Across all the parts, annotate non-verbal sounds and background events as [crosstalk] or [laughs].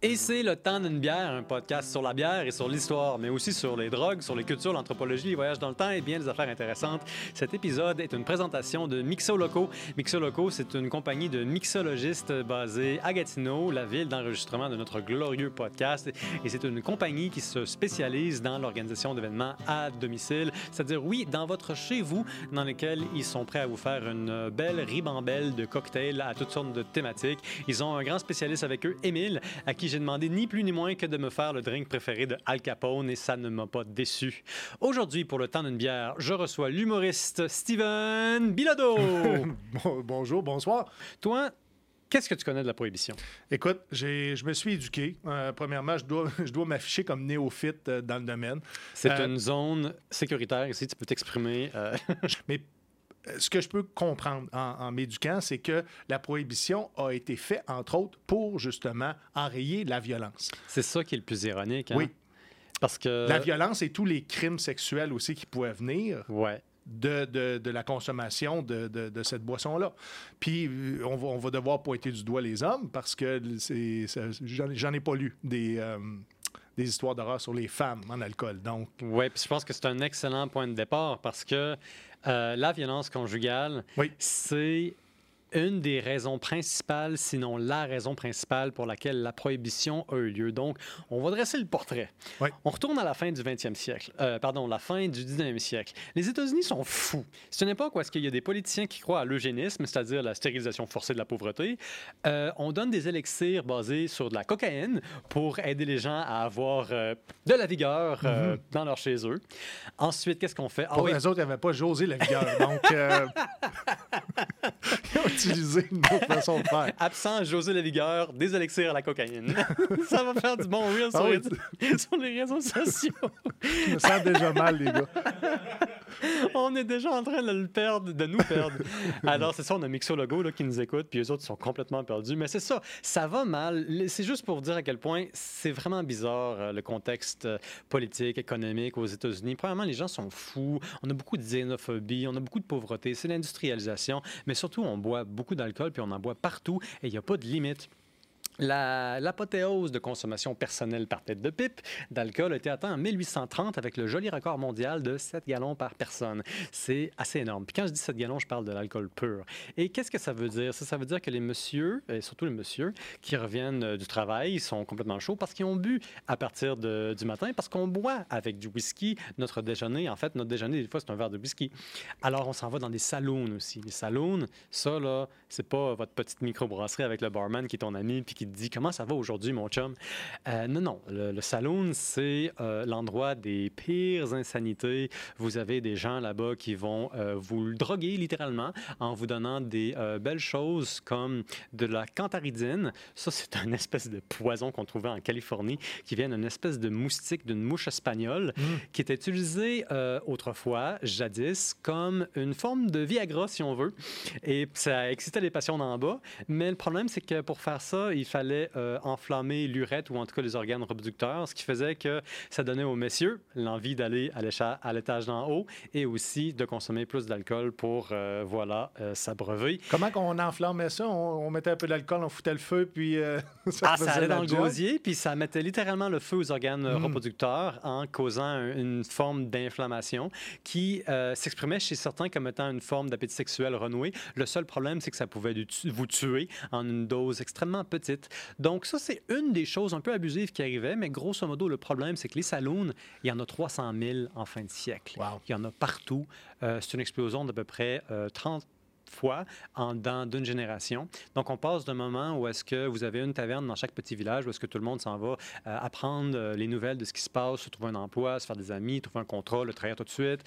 Et c'est le temps d'une bière, un podcast sur la bière et sur l'histoire, mais aussi sur les drogues, sur les cultures, l'anthropologie, les voyages dans le temps et bien des affaires intéressantes. Cet épisode est une présentation de Mixo Loco. Mixo Loco, c'est une compagnie de mixologistes basée à Gatineau, la ville d'enregistrement de notre glorieux podcast. Et c'est une compagnie qui se spécialise dans l'organisation d'événements à domicile, c'est-à-dire, oui, dans votre chez vous, dans lequel ils sont prêts à vous faire une belle ribambelle de cocktails à toutes sortes de thématiques. Ils ont un grand spécialiste avec eux, Émile, à qui j'ai demandé ni plus ni moins que de me faire le drink préféré de Al Capone et ça ne m'a pas déçu. Aujourd'hui, pour le temps d'une bière, je reçois l'humoriste Steven Bilodeau. [laughs] Bon- bonjour, bonsoir. Toi, qu'est-ce que tu connais de la prohibition? Écoute, je me suis éduqué. Euh, premièrement, je dois, je dois m'afficher comme néophyte euh, dans le domaine. C'est Euh, une zone sécuritaire ici, tu peux t'exprimer. [laughs] Mais ce que je peux comprendre en, en m'éduquant, c'est que la prohibition a été faite, entre autres, pour justement enrayer la violence. c'est ça qui est le plus ironique. hein? Oui. Parce que. La violence et tous les crimes sexuels aussi qui pouvaient venir Ouais. de, de- de la consommation de, de- cette boisson-là. Puis, euh, on va, on va devoir pointer du doigt les hommes parce que j'en ai pas lu des, euh, des histoires d'horreur sur les femmes en alcool. Donc, Oui, puis je pense que c'est un excellent point de départ parce que euh, la violence conjugale, Oui. c'est une des raisons principales, sinon la raison principale pour laquelle la prohibition a eu lieu. Donc, on va dresser le portrait. Oui. On retourne à la fin du 20e siècle, euh, pardon, la fin du 19e siècle. Les États-Unis sont fous. C'est une époque où est-ce qu'il y a des politiciens qui croient à l'eugénisme, c'est-à-dire la stérilisation forcée de la pauvreté. Euh, on donne des élixirs basés sur de la cocaïne pour aider les gens à avoir euh, de la vigueur euh, dans leur chez eux. Ensuite, qu'est-ce qu'on fait? Ah pour oui, les autres, avait pas José la vigueur. Donc, [laughs] ils ont utilisé une autre façon de faire. absent José Lavigueur, des élixirs à la cocaïne. [laughs] Ça va faire du bon sur, Ah oui. les, [laughs] sur les réseaux sociaux. Je me sens déjà mal, les gars. [laughs] on est déjà en train de le perdre, de nous perdre. Alors, c'est ça, on a Mixo Logo là, qui nous écoute, puis les autres sont complètement perdus. Mais c'est ça, ça va mal. C'est juste pour dire à quel point c'est vraiment bizarre euh, le contexte euh, politique, économique aux États-Unis. Premièrement, les gens sont fous. On a beaucoup de xénophobie, on a beaucoup de pauvreté. C'est l'industrialisation. Mais surtout, on boit beaucoup d'alcool, puis on en boit partout, et il n'y a pas de limite. La- L'apothéose de consommation personnelle par tête de pipe d'alcool a été atteint en 1830 avec le joli record mondial de 7 gallons par personne. C'est assez énorme. Puis quand je dis 7 gallons, je parle de l'alcool pur. Et qu'est-ce que ça veut dire? Ça, ça veut dire que les messieurs, et surtout les messieurs, qui reviennent euh, du travail, ils sont complètement chauds parce qu'ils ont bu à partir du matin, parce qu'on boit avec du whisky notre déjeuner. En fait, notre déjeuner, des fois, c'est un verre de whisky. Alors, on s'en va dans des saloons aussi. Les saloons, ça, là, c'est pas votre petite microbrasserie avec le barman qui est ton ami puis qui te dit comment ça va aujourd'hui, mon chum? Euh, non, non. Le, le saloon, c'est euh, l'endroit des pires insanités. Vous avez des gens là-bas qui vont euh, vous droguer littéralement en vous donnant des belles choses comme de la cantaridine. Ça, c'est un espèce de poison qu'on trouvait en Californie qui vient d'une espèce de moustique, d'une mouche espagnole qui était utilisée autrefois, jadis, comme une forme de Viagra, si on veut. Et ça excitait les passions d'en bas. Mais le problème, c'est que pour faire ça, il fallait euh, enflammer l'urètre ou en tout cas les organes reproducteurs, ce qui faisait que ça donnait aux messieurs l'envie d'aller à l'étage d'en haut et aussi de consommer plus d'alcool pour, euh, voilà, euh, s'abreuver. Comment qu'on enflammait ça? On, on mettait un peu d'alcool, on foutait le feu, puis euh, [laughs] ça Ah, ça allait la dans le gosier, puis ça mettait littéralement le feu aux organes euh, Mm. reproducteurs en causant un- une forme d'inflammation qui s'exprimait chez certains comme étant une forme d'appétit sexuel renoué. Le seul problème, c'est que ça pouvait vous tuer en une dose extrêmement petite. Donc ça, c'est une des choses un peu abusives qui arrivait, mais grosso modo, le problème, c'est que les saloons, il y en a 300 000 en fin de siècle. Wow. Il y en a partout. Euh, c'est une explosion d'à peu près euh, 30 fois en dans d'une génération. Donc, on passe d'un moment où est-ce que vous avez une taverne dans chaque petit village, où est-ce que tout le monde s'en va euh, apprendre euh, les nouvelles de ce qui se passe, se trouver un emploi, se faire des amis, trouver un contrat, le trahir tout de suite.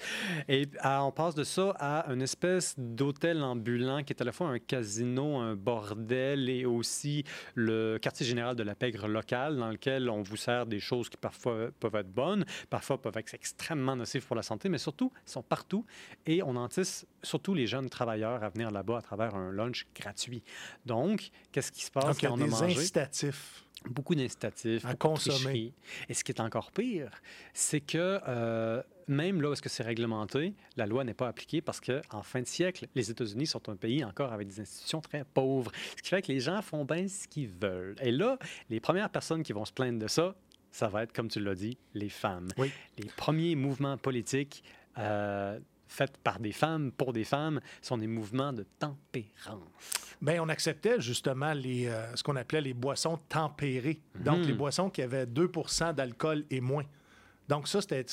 Et à- on passe de ça à une espèce d'hôtel ambulant qui est à la fois un casino, un bordel et aussi le quartier général de la pègre locale dans lequel on vous sert des choses qui parfois peuvent être bonnes, parfois peuvent être extrêmement nocives pour la santé, mais surtout, sont partout et on antisse surtout les jeunes travailleurs à venir là-bas à travers un lunch gratuit. Donc, qu'est-ce qui se passe Donc, il y a quand on a des mangé? incitatifs. beaucoup d'incitatifs, À consommer. Et ce qui est encore pire, c'est que euh, même là où est-ce que c'est réglementé, la loi n'est pas appliquée parce qu'en fin de siècle, les États-Unis sont un pays encore avec des institutions très pauvres, ce qui fait que les gens font bien ce qu'ils veulent. Et là, les premières personnes qui vont se plaindre de ça, ça va être, comme tu l'as dit, les femmes. Oui. Les premiers mouvements politiques euh, faits par des femmes, pour des femmes, sont des mouvements de tempérance. Bien, on acceptait justement les, euh, ce qu'on appelait les boissons tempérées. Donc, les boissons qui avaient 2 d'alcool et moins. Donc, ça, c'était-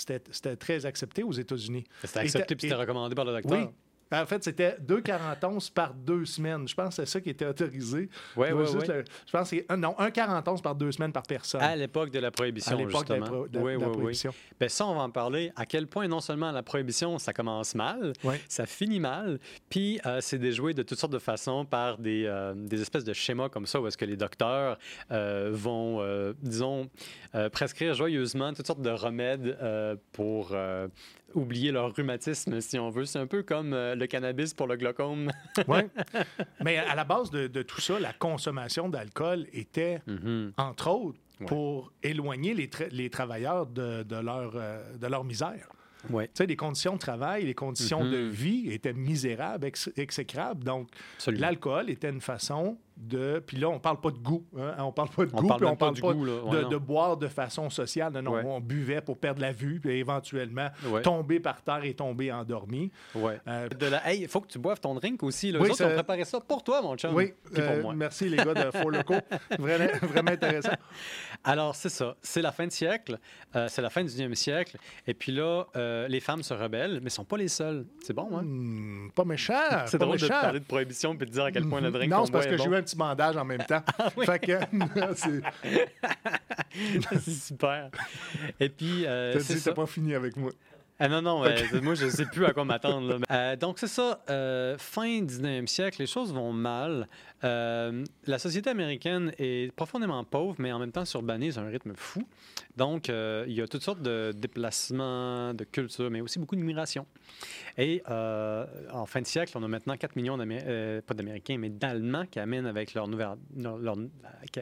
très accepté aux États-Unis. C'était Et accepté t'as- puis c'était et- recommandé par le docteur. Oui. En fait, c'était 2 41 par deux semaines. Je pense que c'est ça qui était autorisé. Oui, oui, oui. le- Je pense que c'est non, un 41 par deux semaines par personne. À l'époque de la prohibition, à l'époque de la, justement. pro- de- oui, de la oui, oui. prohibition. Ben ça, on va en parler. À quel point, non seulement la prohibition, ça commence mal, Oui. ça finit mal, puis euh, c'est déjoué de toutes sortes de façons par des, euh, des espèces de schémas comme ça, où est-ce que les docteurs euh, vont, disons, prescrire joyeusement toutes sortes de remèdes pour oublier leur rhumatisme, si on veut. C'est un peu comme euh, le cannabis pour le glaucome. Oui. [laughs] Mais à la base de, de tout ça, la consommation d'alcool était, Mhm. entre autres, Ouais. pour éloigner les, tra- les travailleurs de, de leur, euh, de leur misère. Ouais, Tu sais, les conditions de travail, les conditions Mhm. de vie étaient misérables, ex- exécrables. Donc, l'alcool était une façon de. Puis là, on parle pas de goût. hein. On parle pas de On goût, parle puis on parle du pas goût, là. de, de boire de façon sociale. Non, non, Ouais. on buvait pour perdre la vue, puis éventuellement Ouais. tomber par terre et tomber endormi. Ouais. Euh, De la... Hey, il faut que tu boives ton drink aussi. Là. Oui, Les autres, ça- ont préparé ça pour toi, mon chum. oui, Puis pour euh, moi. merci les gars de [laughs] Four Loco. Vraiment, vraiment intéressant. Alors, c'est ça. C'est la fin de siècle. Euh, c'est la fin du 19e siècle. Et puis là, euh, les femmes se rebellent, mais ne sont pas les seules. C'est bon, hein? Hmm, pas méchant. [laughs] c'est drôle de méchant. parler de prohibition puis de dire à quel point le drink Non, c'est parce que j'ai bon. eu un bandage en même temps. Fait que, [laughs] c'est- [laughs] super. Et puis, euh, t'as dit, t'as pas fini avec moi. Ah non, non, euh, moi, je ne sais plus à quoi [laughs] m'attendre. Euh, donc, c'est ça. euh, fin 19e siècle, les choses vont mal. Euh, la société américaine est profondément pauvre, mais en même temps s'urbanise à un rythme fou. Donc, euh, il y a toutes sortes de déplacements, de culture, mais aussi beaucoup d'immigration. Et euh, en fin de siècle, on a maintenant 4 millions d'Américains, pas d'Américains, mais d'Allemands qui amènent avec leur nouvelle,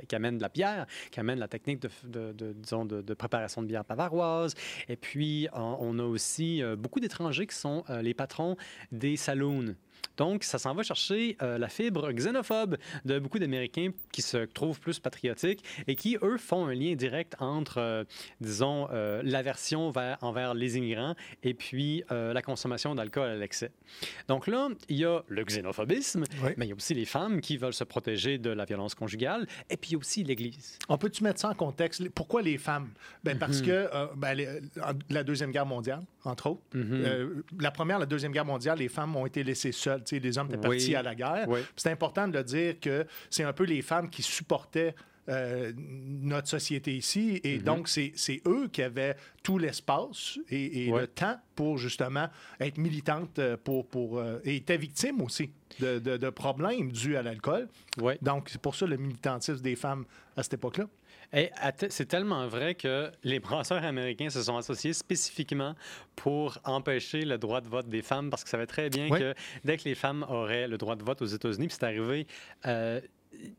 qui, amènent de la bière, qui amènent la technique de, préparation de bière bavaroise. Et puis, on, on a aussi euh, beaucoup d'étrangers qui sont euh, les patrons des saloons. Donc, ça s'en va chercher euh, la fibre xénophobe de beaucoup d'Américains qui se trouvent plus patriotiques et qui, eux, font un lien direct entre, euh, disons, euh, l'aversion vers- envers les immigrants et puis la consommation d'alcool à l'excès. Donc là, il y a le xénophobisme, Oui. mais il y a aussi les femmes qui veulent se protéger de la violence conjugale et puis aussi l'Église. On peut-tu mettre ça en contexte? Pourquoi les femmes? Ben, parce Mhm. que euh, ben, les- la Deuxième Guerre mondiale, entre autres. Mhm. La Première, la Deuxième Guerre mondiale, les femmes ont été laissées seules. Tu sais, les hommes étaient Oui. partis à la guerre. Oui. C'est important de le dire que c'est un peu les femmes qui supportaient euh, notre société ici. Et Mhm. donc, c'est eux qui avaient tout l'espace et, et Ouais. le temps pour justement être militantes euh, pour, pour, euh, et étaient victimes aussi de, de- de problèmes dus à l'alcool. Ouais. Donc, c'est pour ça le militantisme des femmes à cette époque-là. Te- c'est tellement vrai que les brasseurs américains se sont associés spécifiquement pour empêcher le droit de vote des femmes parce qu'ils savaient très bien Oui. que dès que les femmes auraient le droit de vote aux États-Unis, puis c'est arrivé euh,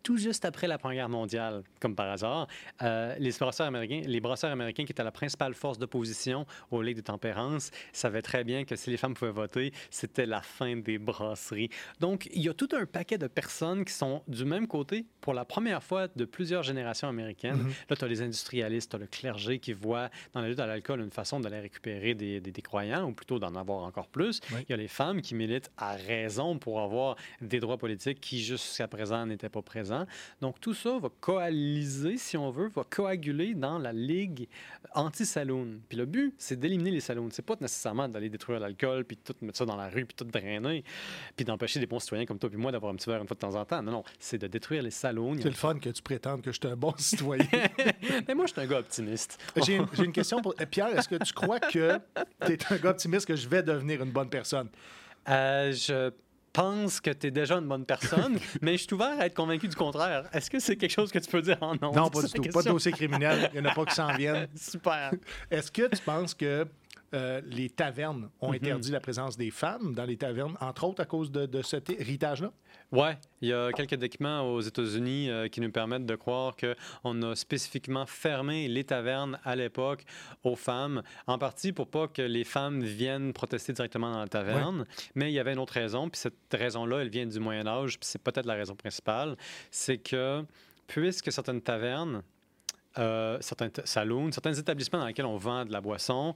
tout juste après la Première Guerre mondiale, comme par hasard, euh, les, brasseurs américains, les brasseurs américains qui étaient la principale force d'opposition aux Ligues de tempérance savaient très bien que si les femmes pouvaient voter, c'était la fin des brasseries. Donc, il y a tout un paquet de personnes qui sont du même côté pour la première fois de plusieurs générations américaines. Mhm. Là, tu as les industrialistes, tu as le clergé qui voit dans la lutte à l'alcool une façon d'aller récupérer des, des- des croyants, ou plutôt d'en avoir encore plus. Oui. Il y a les femmes qui militent à raison pour avoir des droits politiques qui, jusqu'à présent, n'étaient pas présents. Donc, tout ça va coaliser, si on veut, va coaguler dans la Ligue anti-saloon. Puis le but, c'est d'éliminer les saloons. C'est pas nécessairement d'aller détruire l'alcool, puis tout mettre ça dans la rue, puis tout drainer, puis d'empêcher des bons citoyens comme toi puis moi d'avoir un petit verre une fois de temps en temps. Non, non, c'est de détruire les saloons. C'est le fun que tu prétendes que je suis un bon [laughs] citoyen. Mais moi, je suis un gars optimiste. J'ai une, question pour. Pierre, est-ce que tu crois que tu es un gars optimiste que je vais devenir une bonne personne? Euh, je pense que tu es déjà une bonne personne, [laughs] mais je suis ouvert à être convaincu du contraire. Est-ce que c'est quelque chose que tu peux dire en non? Non, pas du tout. la Pas de question? dossier criminel. Il n'y en a pas qui s'en [laughs] viennent. Super. Est-ce que tu penses que euh, les tavernes ont Mhm. interdit la présence des femmes dans les tavernes, entre autres à cause de, de cet héritage-là? Ouais, il y a quelques documents aux États-Unis euh, qui nous permettent de croire qu'on a spécifiquement fermé les tavernes à l'époque aux femmes, en partie pour pas que les femmes viennent protester directement dans la taverne. Mais il y avait une autre raison, puis cette raison-là, elle vient du Moyen Âge, puis c'est peut-être la raison principale, c'est que puisque certaines tavernes, euh, certains saloons, certains établissements dans lesquels on vend de la boisson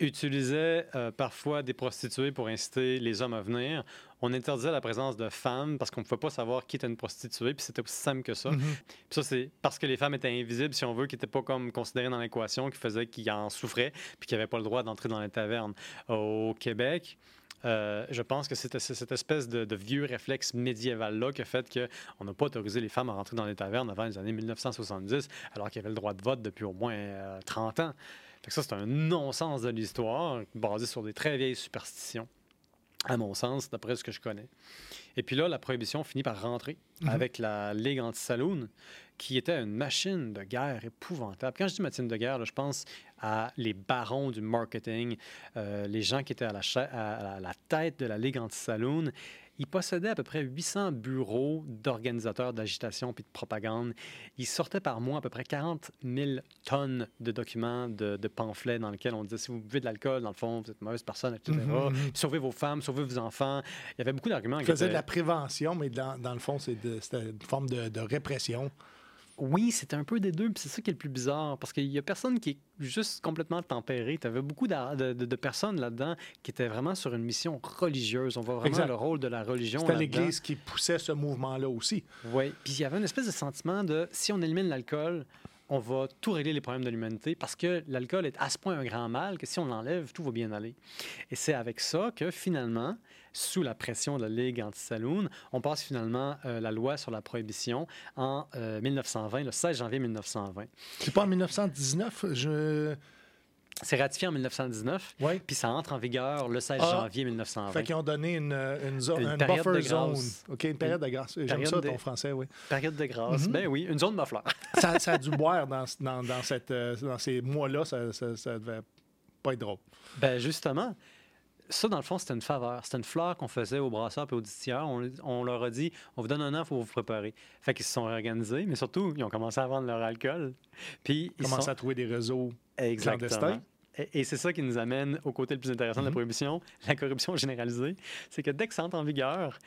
utilisaient euh, parfois des prostituées pour inciter les hommes à venir. On interdisait la présence de femmes parce qu'on ne pouvait pas savoir qui était une prostituée, puis c'était aussi simple que ça. Mhm. Puis ça, c'est parce que les femmes étaient invisibles, si on veut, qui n'étaient pas comme considérées dans l'équation, qui faisait qu'ils en souffraient, puis qu'ils n'avaient pas le droit d'entrer dans les tavernes. Au Québec, euh, je pense que c'était cette espèce de, de vieux réflexe médiéval-là qui a fait qu'on n'a pas autorisé les femmes à rentrer dans les tavernes avant les années 1970, alors qu'ils avaient le droit de vote depuis au moins euh, 30 ans. Fait que ça, c'est un non-sens de l'histoire, basé sur des très vieilles superstitions, à mon sens, d'après ce que je connais. Et puis là, la prohibition finit par rentrer Mhm. avec la Ligue anti-saloon, qui était une machine de guerre épouvantable. Quand je dis machine de guerre, là, je pense à les barons du marketing, euh, les gens qui étaient à la, à la tête de la Ligue anti-saloon. Ils possédaient à peu près 800 bureaux d'organisateurs d'agitation puis de propagande. Ils sortaient par mois à peu près 40 000 tonnes de documents, de, de pamphlets dans lesquels on disait si vous buvez de l'alcool, dans le fond, vous êtes mauvaise personne, etc. Mhm, mhm. Puis Sauvez vos femmes, sauvez vos enfants. Il y avait beaucoup d'arguments. Ils qui faisaient de la prévention, mais dans, dans le fond, c'était une forme de, de répression. Oui, c'était un peu des deux, puis c'est ça qui est le plus bizarre, parce qu'il y a personne qui est juste complètement tempéré. Tu avais beaucoup de, de- de personnes là-dedans qui étaient vraiment sur une mission religieuse. On voit vraiment Exact. le rôle de la religion. C'était l'Église qui poussait ce mouvement-là aussi. Oui, puis il y avait une espèce de sentiment de si on élimine l'alcool, on va tout régler les problèmes de l'humanité parce que l'alcool est à ce point un grand mal que si on l'enlève, tout va bien aller. Et c'est avec ça que finalement, sous la pression de la Ligue anti-saloon, on passe finalement euh, la loi sur la prohibition en euh, 1920, le 16 janvier 1920. C'est pas en 1919, je... C'est ratifié en 1919, Oui. puis ça entre en vigueur le 16 Ah. janvier 1920. Fait qu'ils ont donné une, une, zone, Une une buffer de zone. OK, une période de grâce. J'aime ça, de- ton français, oui. Période de grâce. Mhm. Ben oui, une zone de fleurs. [laughs] ça, ça a dû boire dans, dans, dans cette, euh, dans ces mois-là. Ça, ça, ça devait pas être drôle. Ben justement, ça, dans le fond, c'était une faveur. C'était une fleur qu'on faisait aux brasseurs et aux distilleurs. On, on leur a dit on vous donne un an, il faut vous préparer. Fait qu'ils se sont réorganisés, mais surtout, ils ont commencé à vendre leur alcool. Puis, ils Commencer sont... à trouver des réseaux. Exactement. clandestins. Et, et c'est ça qui nous amène au côté le plus intéressant de la Mhm. prohibition, [laughs] la corruption généralisée. C'est que dès que ça entre en vigueur,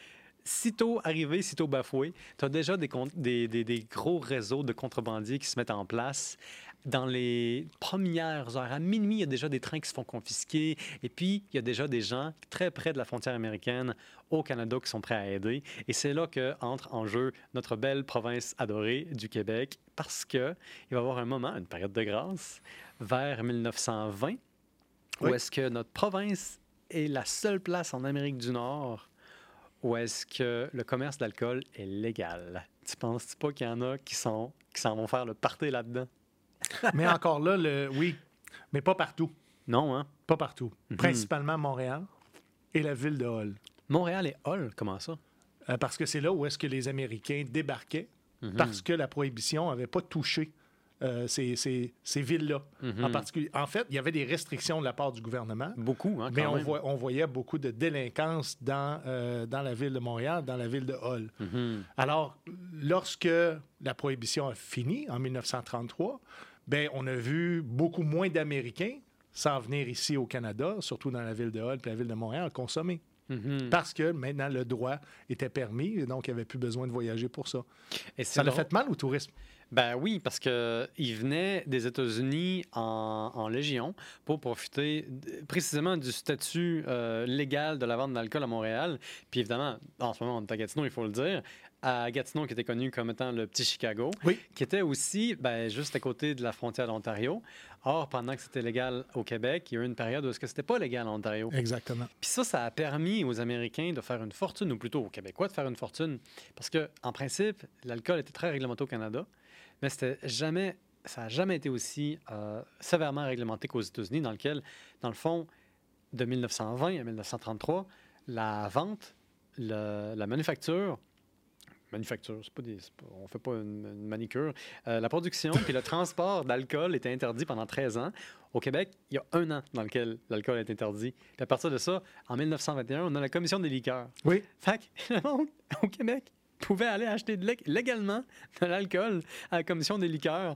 sitôt arrivé, sitôt bafoué, tu as déjà des, con- des, des- des gros réseaux de contrebandiers qui se mettent en place. Dans les premières heures, à minuit, il y a déjà des trains qui se font confisquer. Et puis, il y a déjà des gens très près de la frontière américaine au Canada qui sont prêts à aider. Et c'est là que entre en jeu notre belle province adorée du Québec, parce que il va y avoir un moment, une période de grâce, vers 1920, où est-ce que notre province est la seule place en Amérique du Nord où est-ce que le commerce d'alcool est légal. Tu penses pas qu'il y en a qui sont qui s'en vont faire le party là-dedans? Mais encore là, le, oui, mais pas partout. Non, hein? Pas partout. Mhm. Principalement Montréal et la ville de Hull. Montréal et Hall, comment ça? Euh, parce que c'est là où est-ce que les Américains débarquaient Mhm. parce que la prohibition n'avait pas touché euh, ces, ces- ces villes-là. Mhm. En particulier. En fait, il y avait des restrictions de la part du gouvernement. Beaucoup, hein, Mais quand on, même. voit- on voyait beaucoup de délinquance dans, euh, dans la ville de Montréal, dans la ville de Hull. Mhm. Alors, lorsque la prohibition a fini en 1933, ben, on a vu beaucoup moins d'Américains s'en venir ici au Canada, surtout dans la ville de Hull et la ville de Montréal, consommer. Mhm. Parce que maintenant, le droit était permis, et donc il n'y avait plus besoin de voyager pour ça. Et Ça l'a fait mal au tourisme. Ben oui, parce qu'ils venaient des États-Unis en, en légion pour profiter précisément du statut euh, légal de la vente d'alcool à Montréal. Puis évidemment, en ce moment, on est à Gatineau, il faut le dire. À Gatineau, qui était connu comme étant le petit Chicago, Oui. qui était aussi ben, juste à côté de la frontière d'Ontario. Or, pendant que c'était légal au Québec, il y a eu une période où ce que c'était pas légal en Ontario. Exactement. Puis ça, ça a permis aux Américains de faire une fortune, ou plutôt aux Québécois de faire une fortune. Parce que, en principe, l'alcool était très réglementé au Canada, mais c'était jamais, ça n'a jamais été aussi euh, sévèrement réglementé qu'aux États-Unis, dans lequel, dans le fond, de 1920 à 1933, la vente, le- la manufacture, manufacture, c'est pas des, pas- on fait pas une, une manicure. Euh, la production puis le [laughs] transport d'alcool était interdit pendant 13 ans. Au Québec, il y a un an dans lequel l'alcool est interdit. Puis à partir de ça, en 1921, on a la commission des liqueurs. Oui. Fait que [laughs] le monde au Québec pouvait aller acheter de lég- légalement de l'alcool à la commission des liqueurs.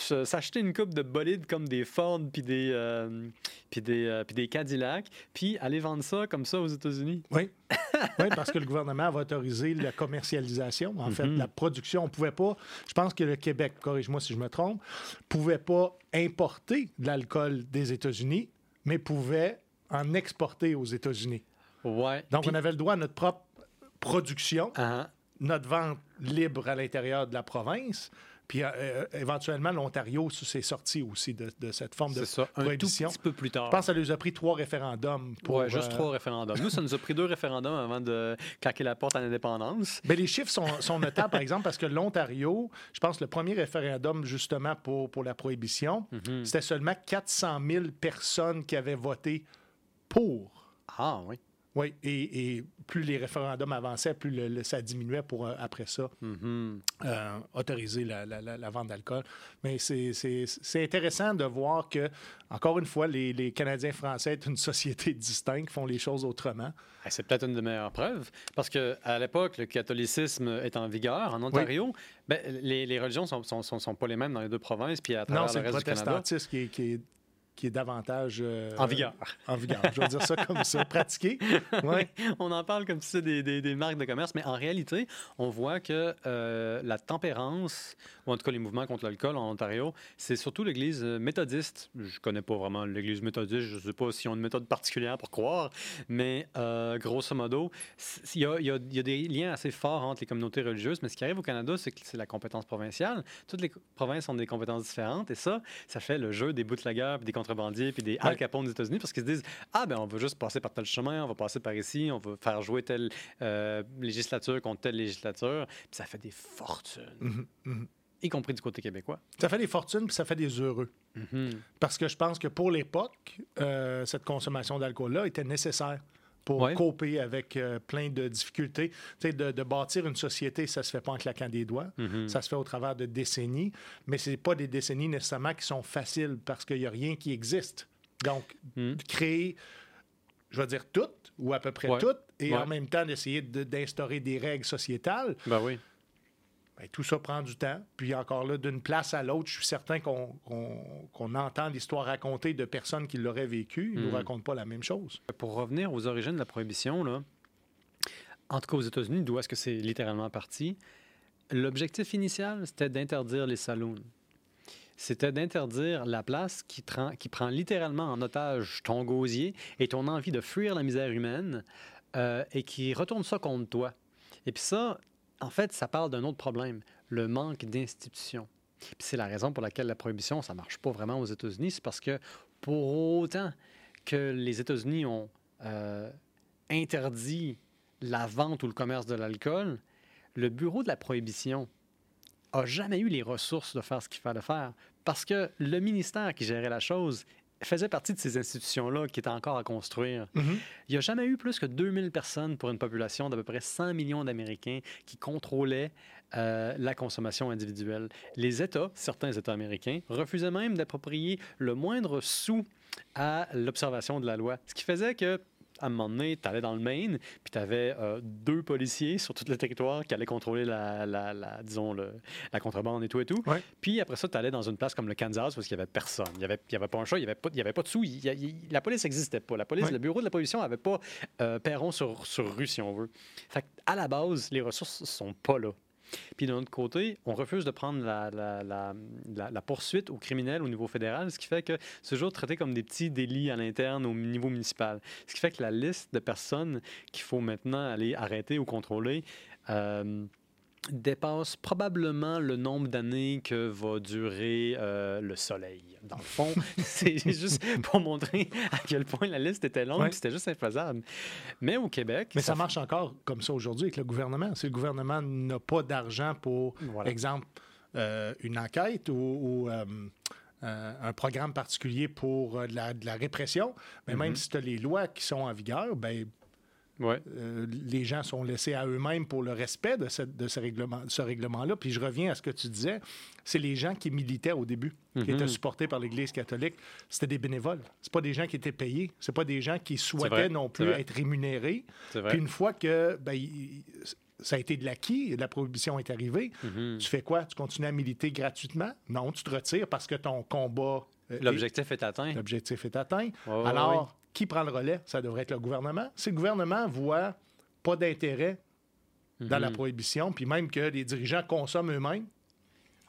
S'acheter une coupe de bolides comme des Ford puis des, euh, puis des, euh, puis des Cadillac, puis aller vendre ça comme ça aux États-Unis. Oui. [laughs] oui, parce que le gouvernement va autoriser la commercialisation. En fait, Mhm. la production. On ne pouvait pas, je pense que le Québec, corrige-moi si je me trompe, pouvait pas importer de l'alcool des États-Unis, mais pouvait en exporter aux États-Unis. Ouais. Donc, on avait le droit à notre propre production, notre vente libre à l'intérieur de la province. Puis, euh, euh, éventuellement, l'Ontario s'est sorti aussi de, de cette forme de c'est ça. Un tout prohibition. petit peu plus tard. Je pense que ça nous a pris trois référendums pour. Ouais, juste euh, trois référendums. Nous, ça nous a pris deux référendums avant de claquer la porte à l'indépendance. Mais les chiffres sont, sont notables, par exemple, parce que l'Ontario, je pense que le premier référendum, justement, pour, pour la prohibition, Mhm. c'était seulement 400 000 personnes qui avaient voté pour. Ah, oui. Oui, et, et plus les référendums avançaient, plus le- le- ça diminuait pour, euh, après ça, Mhm. euh, autoriser la, la- la- la vente d'alcool. Mais c'est- c'est c'est intéressant de voir que, encore une fois, les, les Canadiens français est une [laughs] société distincte, font les choses autrement. C'est peut-être une des meilleures preuves, parce que à l'époque, le catholicisme est en vigueur en Ontario. Ben, les, les religions sont, sont, sont, sont pas les mêmes dans les deux provinces, puis à travers Non, c'est le le reste du Canada. protestantisme qui est, qui est, qui est davantage... euh, En vigueur. En vigueur, je vais dire ça comme ça. Pratiqué. [laughs] Ouais. On en parle comme si c'était des, des, des marques de commerce, mais en réalité, on voit que euh, la tempérance, ou en tout cas les mouvements contre l'alcool en Ontario, c'est surtout l'Église euh, méthodiste. Je connais pas vraiment l'Église méthodiste, je sais pas s'ils ont une méthode particulière pour croire, mais euh, grosso modo, il y a, y y des liens assez forts entre les communautés religieuses, mais ce qui arrive au Canada, c'est que c'est la compétence provinciale. Toutes les provinces ont des compétences différentes, et ça, ça fait le jeu des bootleggers, des contrebandiers, puis des Al. Capone des États-Unis, parce qu'ils se disent Ah, ben on va juste passer par tel chemin, on va passer par ici, on va faire jouer telle euh, législature contre telle législature, puis ça fait des fortunes, Mhm, mhm. y compris du côté québécois. Ça fait des fortunes puis ça fait des heureux. Mhm. Parce que je pense que pour l'époque, euh, cette consommation d'alcool-là était nécessaire pour Ouais. coper avec euh, plein de difficultés. Tu sais, de, de bâtir une société, ça se fait pas en claquant des doigts. Mhm. Ça se fait au travers de décennies, mais c'est pas des décennies nécessairement qui sont faciles parce qu'il n'y a rien qui existe. Donc, Mhm. créer, je vais dire toutes, ou à peu près Ouais. toutes, et Ouais. en même temps d'essayer de- d'instaurer des règles sociétales, Ben oui. Ben, tout ça prend du temps. Puis encore là, d'une place à l'autre, je suis certain qu'on qu'on- qu'on entend l'histoire racontée de personnes qui l'auraient vécu. Ils ne nous Mm. racontent pas la même chose. Pour revenir aux origines de la prohibition, là, en tout cas aux États-Unis, d'où est-ce que c'est littéralement parti, l'objectif initial, c'était d'interdire les saloons. C'était d'interdire la place qui, qui prend littéralement en otage ton gosier et ton envie de fuir la misère humaine euh, et qui retourne ça contre toi. Et puis ça, en fait, ça parle d'un autre problème, le manque d'institutions. C'est la raison pour laquelle la prohibition, ça marche pas vraiment aux États-Unis, c'est parce que pour autant que les États-Unis ont euh, interdit la vente ou le commerce de l'alcool, le bureau de la prohibition a jamais eu les ressources de faire ce qu'il fallait faire parce que le ministère qui gérait la chose faisait partie de ces institutions-là qui étaient encore à construire. Il n'y a jamais eu plus que 2000 personnes pour une population d'à peu près 100 millions d'Américains qui contrôlaient euh, la consommation individuelle. Les États, certains États américains, refusaient même d'approprier le moindre sou à l'observation de la loi. Ce qui faisait que à un moment donné, tu allais dans le Maine, puis tu avais deux policiers sur tout le territoire qui allaient contrôler la, la- la- disons, le- la contrebande et tout et tout. Ouais. Puis après ça, tu allais dans une place comme le Kansas parce qu'il n'y avait personne. Il n'y avait, il y avait pas un chat, il n'y avait, pas- il y avait pas de sous. il il- la police n'existait pas. La police, Ouais. le bureau de la pollution n'avait pas euh, perron sur, sur rue, si on veut. Fait à la base, les ressources sont pas là. Puis d'un autre côté, on refuse de prendre la, poursuite aux criminels au niveau fédéral, ce qui fait que c'est toujours traité comme des petits délits à l'interne au niveau municipal. Ce qui fait que la liste de personnes qu'il faut maintenant aller arrêter ou contrôler euh, dépasse probablement le nombre d'années que va durer euh, le soleil. Dans le fond, [laughs] c'est juste pour montrer à quel point la liste était longue, Ouais. c'était juste infaisable. Mais au Québec, Mais ça marche encore comme ça aujourd'hui avec le gouvernement. Si le gouvernement n'a pas d'argent pour, Voilà. exemple, euh, une enquête ou, ou, euh, euh, un programme particulier pour de, la, de la répression, mais même Mhm. si tu as les lois qui sont en vigueur, ben Ouais. Euh, les gens sont laissés à eux-mêmes pour le respect de, ce, de ce règlement, ce règlement-là. Puis je reviens à ce que tu disais, c'est les gens qui militaient au début, qui Mhm. étaient supportés par l'Église catholique. C'était des bénévoles. C'est pas des gens qui étaient payés. C'est pas des gens qui souhaitaient non plus être rémunérés. Puis une fois que ben, ça a été de l'acquis, la prohibition est arrivée, Mhm. tu fais quoi? Tu continues à militer gratuitement? Non, tu te retires parce que ton combat... euh, L'objectif est atteint. L'objectif est atteint. Alors. Qui prend le relais? Ça devrait être le gouvernement. Si le gouvernement voit pas d'intérêt dans la Mhm. prohibition, puis même que les dirigeants consomment eux-mêmes,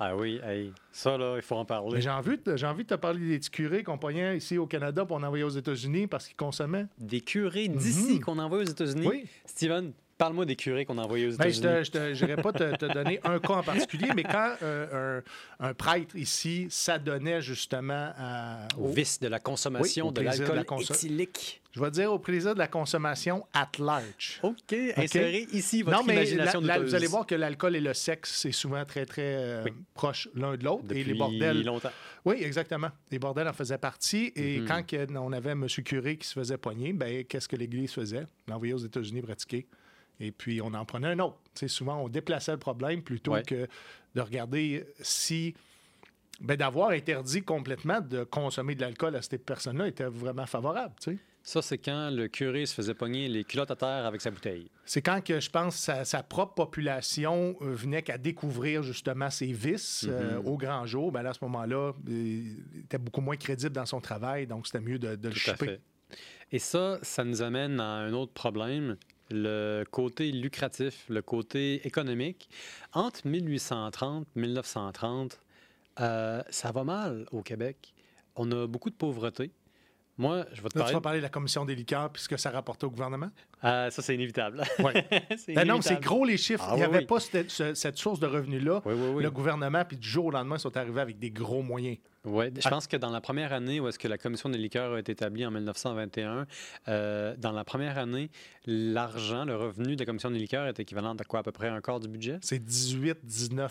Ah oui, hey, ça, là, il faut en parler. j'ai envie, envie de te parler des petits curés qu'on pognait ici au Canada pour en envoyer aux États-Unis parce qu'ils consommaient. Des curés d'ici Mhm. qu'on envoie aux États-Unis? Oui. Steven, parle-moi des curés qu'on envoie aux Ben, États-Unis. je n'irai pas te, te donner un cas en particulier, mais quand euh, un, un prêtre ici s'adonnait justement à, Au vice de la consommation Oui, de l'alcool la conso- éthylique. je vais dire, au plaisir de la consommation at large. OK, insérez ici votre non, mais imagination la- la- douteuse. vous allez voir que l'alcool et le sexe, c'est souvent très, très euh, Oui. proches l'un de l'autre. Depuis Et les bordels. longtemps. Oui, exactement. Les bordels en faisaient partie. Et Mhm. quand on avait M. Curé qui se faisait poigner, ben, qu'est-ce que l'Église faisait? L'envoyait aux États-Unis pratiquer. Et puis, on en prenait un autre. Souvent, on déplaçait le problème plutôt Ouais. que de regarder si. Ben, d'avoir interdit complètement de consommer de l'alcool à ces personnes-là était vraiment favorable. Ça, c'est quand le curé se faisait pogner les culottes à terre avec sa bouteille. C'est quand que je pense sa, sa propre population euh, venait qu'à découvrir justement ses vices euh, Mhm. au grand jour. Ben là, à ce moment-là, euh, il était beaucoup moins crédible dans son travail, donc c'était mieux de, de le fait. Et ça, ça nous amène à un autre problème, le côté lucratif, le côté économique. Entre 1830 et 1930, euh, ça va mal au Québec. On a beaucoup de pauvreté. Moi, je vais te Là, tu parler. vas parler de la commission des liqueurs puisque ça rapportait au gouvernement? Ah, ça, c'est inévitable. Oui. [laughs] Ben non, c'est gros les chiffres. Ah Il n'y oui, avait oui. pas cette, ce- cette source de revenus-là. Oui, oui, oui. Le gouvernement, puis du jour au lendemain, ils sont arrivés avec des gros moyens. Ouais, je pense que dans la première année où est-ce que la commission des liqueurs a été établie en 1921, euh, dans la première année, l'argent, le revenu de la commission des liqueurs est équivalent à quoi? À peu près un quart du budget? C'est 18-19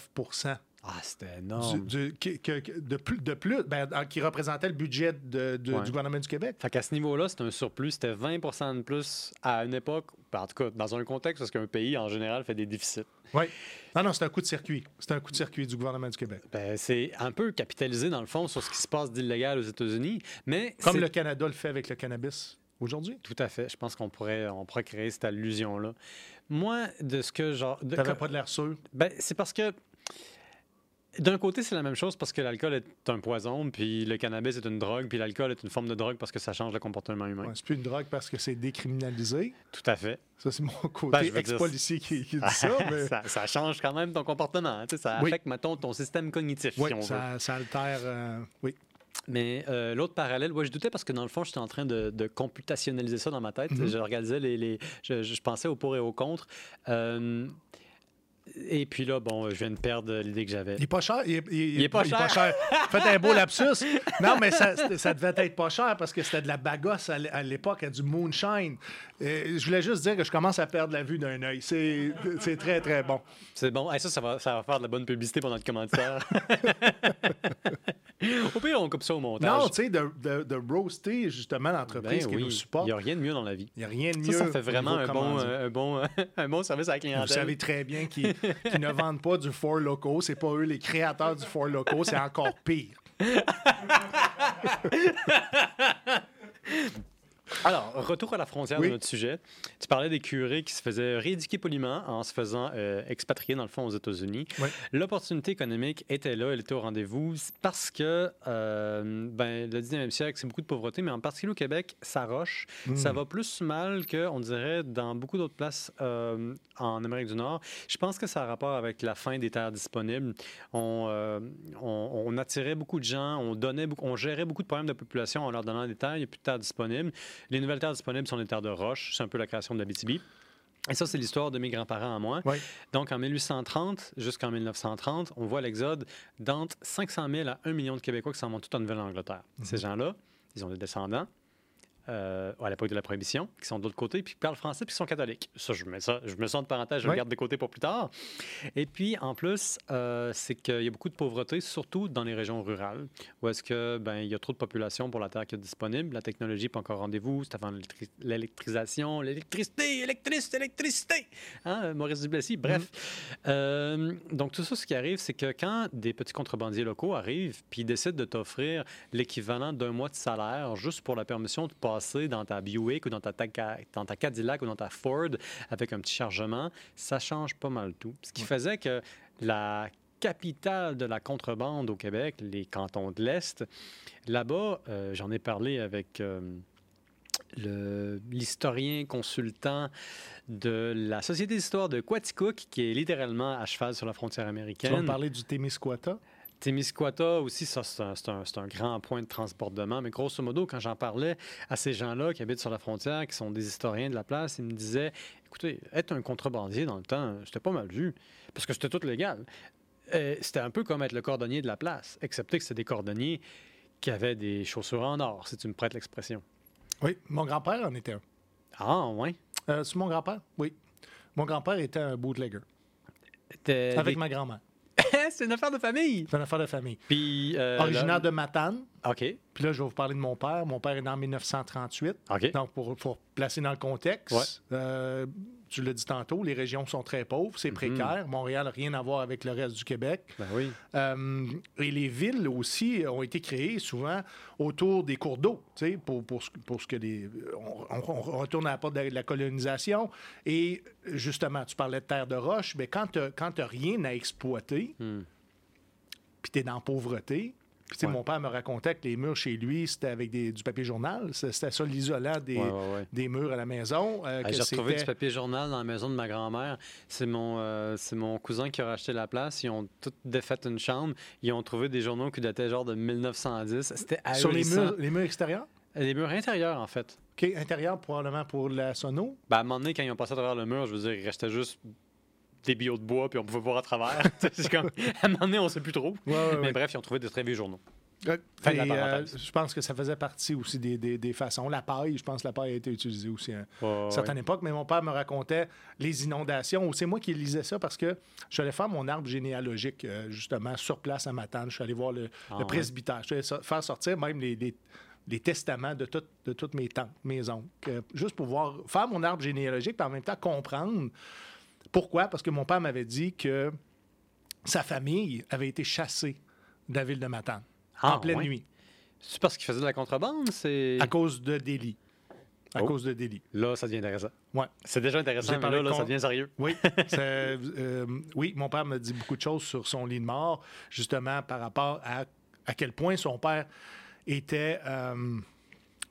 Ah, c'était énorme. du- que- que- que- de plus, de plus ben, en- qui représentait le budget de- de- Ouais. du gouvernement du Québec. Fait qu'à ce niveau-là, c'était un surplus, c'était 20 de plus à une époque, ben, en tout cas dans un contexte parce qu'un pays en général fait des déficits. Oui. Non, non, c'est un coup de circuit. C'est un coup de circuit du gouvernement du Québec. Ben, c'est un peu capitalisé dans le fond sur ce qui se passe d'illégal aux États-Unis, mais Comme le Canada le fait avec le cannabis aujourd'hui? Tout à fait. Je pense qu'on pourrait, on pourrait créer cette allusion-là. Moi, de ce que genre. T'avais pas de l'air sûr? Ben, c'est parce que d'un côté, c'est la même chose parce que l'alcool est un poison, puis le cannabis est une drogue, puis l'alcool est une forme de drogue parce que ça change le comportement humain. Ouais, c'est plus une drogue parce que c'est décriminalisé. Tout à fait. Ça, c'est mon Ben, côté dire, ex-policier qui, qui dit ça. [laughs] Mais... ça, ça change quand même ton comportement. sais, Ça Oui. affecte, mettons, ton système cognitif, Oui, si on veut. ça, ça altère. euh, oui. Mais euh, l'autre parallèle, ouais, je doutais parce que dans le fond, j'étais en train de, de computationnaliser ça dans ma tête. Mhm. Je regardais les. les- je, je pensais au pour et au contre. Euh, et puis là, bon, je viens de perdre l'idée que j'avais. Il est pas cher. Il est, il- est pas cher. Faites un beau lapsus. [laughs] Non, mais ça, ça devait être pas cher parce que c'était de la l- à l'époque, du moonshine. Euh, je voulais juste dire que je commence à perdre la vue d'un œil. C'est c'est très, très bon. C'est bon. Hey, ça, ça va, ça va faire de la bonne publicité pour notre commanditaire. [laughs] au pire, on coupe ça au montage. Non, tu sais, de, de, de roaster justement l'entreprise Ben qui oui, nous supporte. Il n'y a rien de mieux dans la vie. Il n'y a rien de Ça, mieux. ça fait au vraiment un bon, euh, un, [laughs] bon, un bon service à la Vous clientèle. savez très bien qu'ils qu'ils ne vendent pas du Four Loco. C'est pas eux les créateurs du Four Loco. C'est encore pire. [laughs] Alors, retour à la frontière Oui. de notre sujet. Tu parlais des curés qui se faisaient rééduquer poliment en se faisant euh, expatrier, dans le fond, aux États-Unis. Oui. L'opportunité économique était là, elle était au rendez-vous parce que euh, ben, le 19e siècle, c'est beaucoup de pauvreté, mais en particulier au Québec, ça roche. Hmm. Ça va plus mal que, on dirait, dans beaucoup d'autres places euh, en Amérique du Nord. Je pense que ça a rapport avec la fin des terres disponibles. On, euh, on, on attirait beaucoup de gens, on, donnait, on gérait beaucoup de problèmes de population en leur donnant des terres. Il n'y a plus de terres disponibles. Les nouvelles terres disponibles sont les terres de roche. C'est un peu la création de la BTB. Et ça, c'est l'histoire de mes grands-parents à moi. Oui. Donc, en 1830 jusqu'en 1930, on voit l'exode d'entre 500 000 à 1 million de Québécois qui s'en vont tout en Nouvelle-Angleterre. Ces gens-là, ils ont des descendants. Euh, à l'époque de la Prohibition, qui sont de l'autre côté, puis qui parlent français, puis qui sont catholiques. Ça, je mets ça, je me sens de parenthèse, je le Oui. garde de côté pour plus tard. Et puis, en plus, euh, c'est qu'il y a beaucoup de pauvreté, surtout dans les régions rurales, où est-ce que ben, il y a trop de population pour la terre qui est disponible. La technologie n'est pas encore rendez-vous. C'est avant l'électri- l'électrisation, l'électricité, électricité, électricité. Hein, Maurice Duplessis, bref. Euh, donc, tout ça, ce qui arrive, c'est que quand des petits contrebandiers locaux arrivent, puis ils décident de t'offrir l'équivalent d'un mois de salaire juste pour la permission de passer dans ta Buick ou dans ta, ta- dans ta Cadillac ou dans ta Ford avec un petit chargement, ça change pas mal tout. Ce qui faisait que la capitale de la contrebande au Québec, les cantons de l'Est, là-bas, euh, j'en ai parlé avec euh, le- l'historien consultant de la Société d'histoire de Quaticook, qui est littéralement à cheval sur la frontière Tu vas me américaine. parler du Témiscouata? Témiscouata aussi, ça, c'est un, grand point de transbordement. Mais grosso modo, quand j'en parlais à ces gens-là qui habitent sur la frontière, qui sont des historiens de la place, ils me disaient écoutez, être un contrebandier dans le temps, c'était pas mal vu, parce que c'était tout légal. Euh, c'était un peu comme être le cordonnier de la place, excepté que c'était des cordonniers qui avaient des chaussures en or, si tu me prêtes l'expression. Oui, mon grand-père en était un. Ah. Euh, c'est mon grand-père? Oui. Mon grand-père était un bootlegger avec des- ma grand-mère. C'est une affaire de famille. C'est une affaire de famille. Puis. euh, Originaire là- de Matane. OK. Puis là, je vais vous parler de mon père. Mon père est né en 1938. OK. Donc, pour, pour placer dans le contexte, Ouais. euh, tu l'as dit tantôt, les régions sont très pauvres, c'est Mhm. précaire. Montréal n'a rien à voir avec le reste du Québec. Ben oui. Euh, et les villes aussi ont été créées souvent autour des cours d'eau, tu sais, pour, pour, ce- pour ce que les. On, on- on retourne à la porte de la colonisation. Et justement, tu parlais de terre de roche, mais quand tu n'as rien à exploiter, Hmm. puis tu es dans la pauvreté. Puis, Ouais. mon père me racontait que les murs chez lui, c'était avec des- du papier journal. C'était ça l'isolant des, Ouais, ouais, ouais. des murs à la maison. euh, J'ai retrouvé du papier journal dans la maison de ma grand-mère. C'est mon, euh, c'est mon cousin qui a racheté la place. Ils ont tout défait une chambre. Ils ont trouvé des journaux qui dataient genre de 1910. C'était Sur les murs, les murs extérieurs? Les murs intérieurs, en fait. OK, intérieur, probablement pour la sono. Ben, à un moment donné, quand ils ont passé à travers le mur, je veux dire, il restait juste des billots de bois, puis on pouvait voir à travers. [laughs] c'est comme, à un moment donné, on sait plus trop. Ouais, ouais, Mais ouais. bref, ils ont trouvé de très vieux journaux. Euh, Fin de la et, euh, je pense que ça faisait partie aussi des, des- des façons. La paille, je pense que la paille a été utilisée aussi à Ouais, une ouais. certaine époque. Mais mon père me racontait les inondations. C'est moi qui lisais ça parce que je suis allé faire mon arbre généalogique, euh, justement, sur place à Matane. Je suis allé voir le, Ah, le ouais. presbytère. Je suis allé so- faire sortir même les, les- les testaments de, toutes- de toutes mes tantes, mes oncles. euh, juste pour voir, faire mon arbre généalogique, puis en même temps comprendre pourquoi? Parce que mon père m'avait dit que sa famille avait été chassée de la ville de Matane Ah, en pleine ouais? nuit. C'est parce qu'ils faisaient de la contrebande? C'est... À cause de délits. À Oh. cause de délits. Là, ça devient intéressant. Ouais. C'est déjà intéressant, mais là, là, ça devient sérieux. Oui, [laughs] euh, oui, mon père me dit beaucoup de choses sur son lit de mort, justement par rapport à à quel point son père était euh,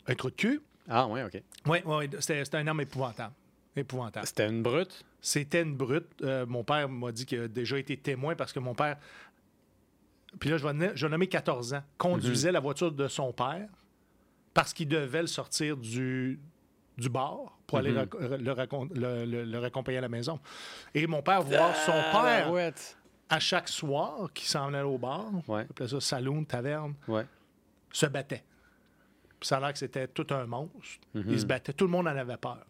un trou de cul. Ah, ouais, OK. Oui, oui, c'était c'était un homme épouvantable. Épouvantable. C'était une brute? C'était une brute. Euh, mon père m'a dit qu'il a déjà été témoin parce que mon père. Puis là, je vais, nommer- je vais nommer 14 ans. Conduisait la voiture de son père parce qu'il devait le sortir du, du bar pour aller Mhm. le, le- le- le raccompagner à la maison. Et mon père, voir son Ah, père Ouais. à chaque soir qui s'en allait au bar, Ouais. appelait ça saloon, taverne, Ouais. se battait. Puis ça a l'air que c'était tout un monstre. Mhm. Il se battait. Tout le monde en avait peur.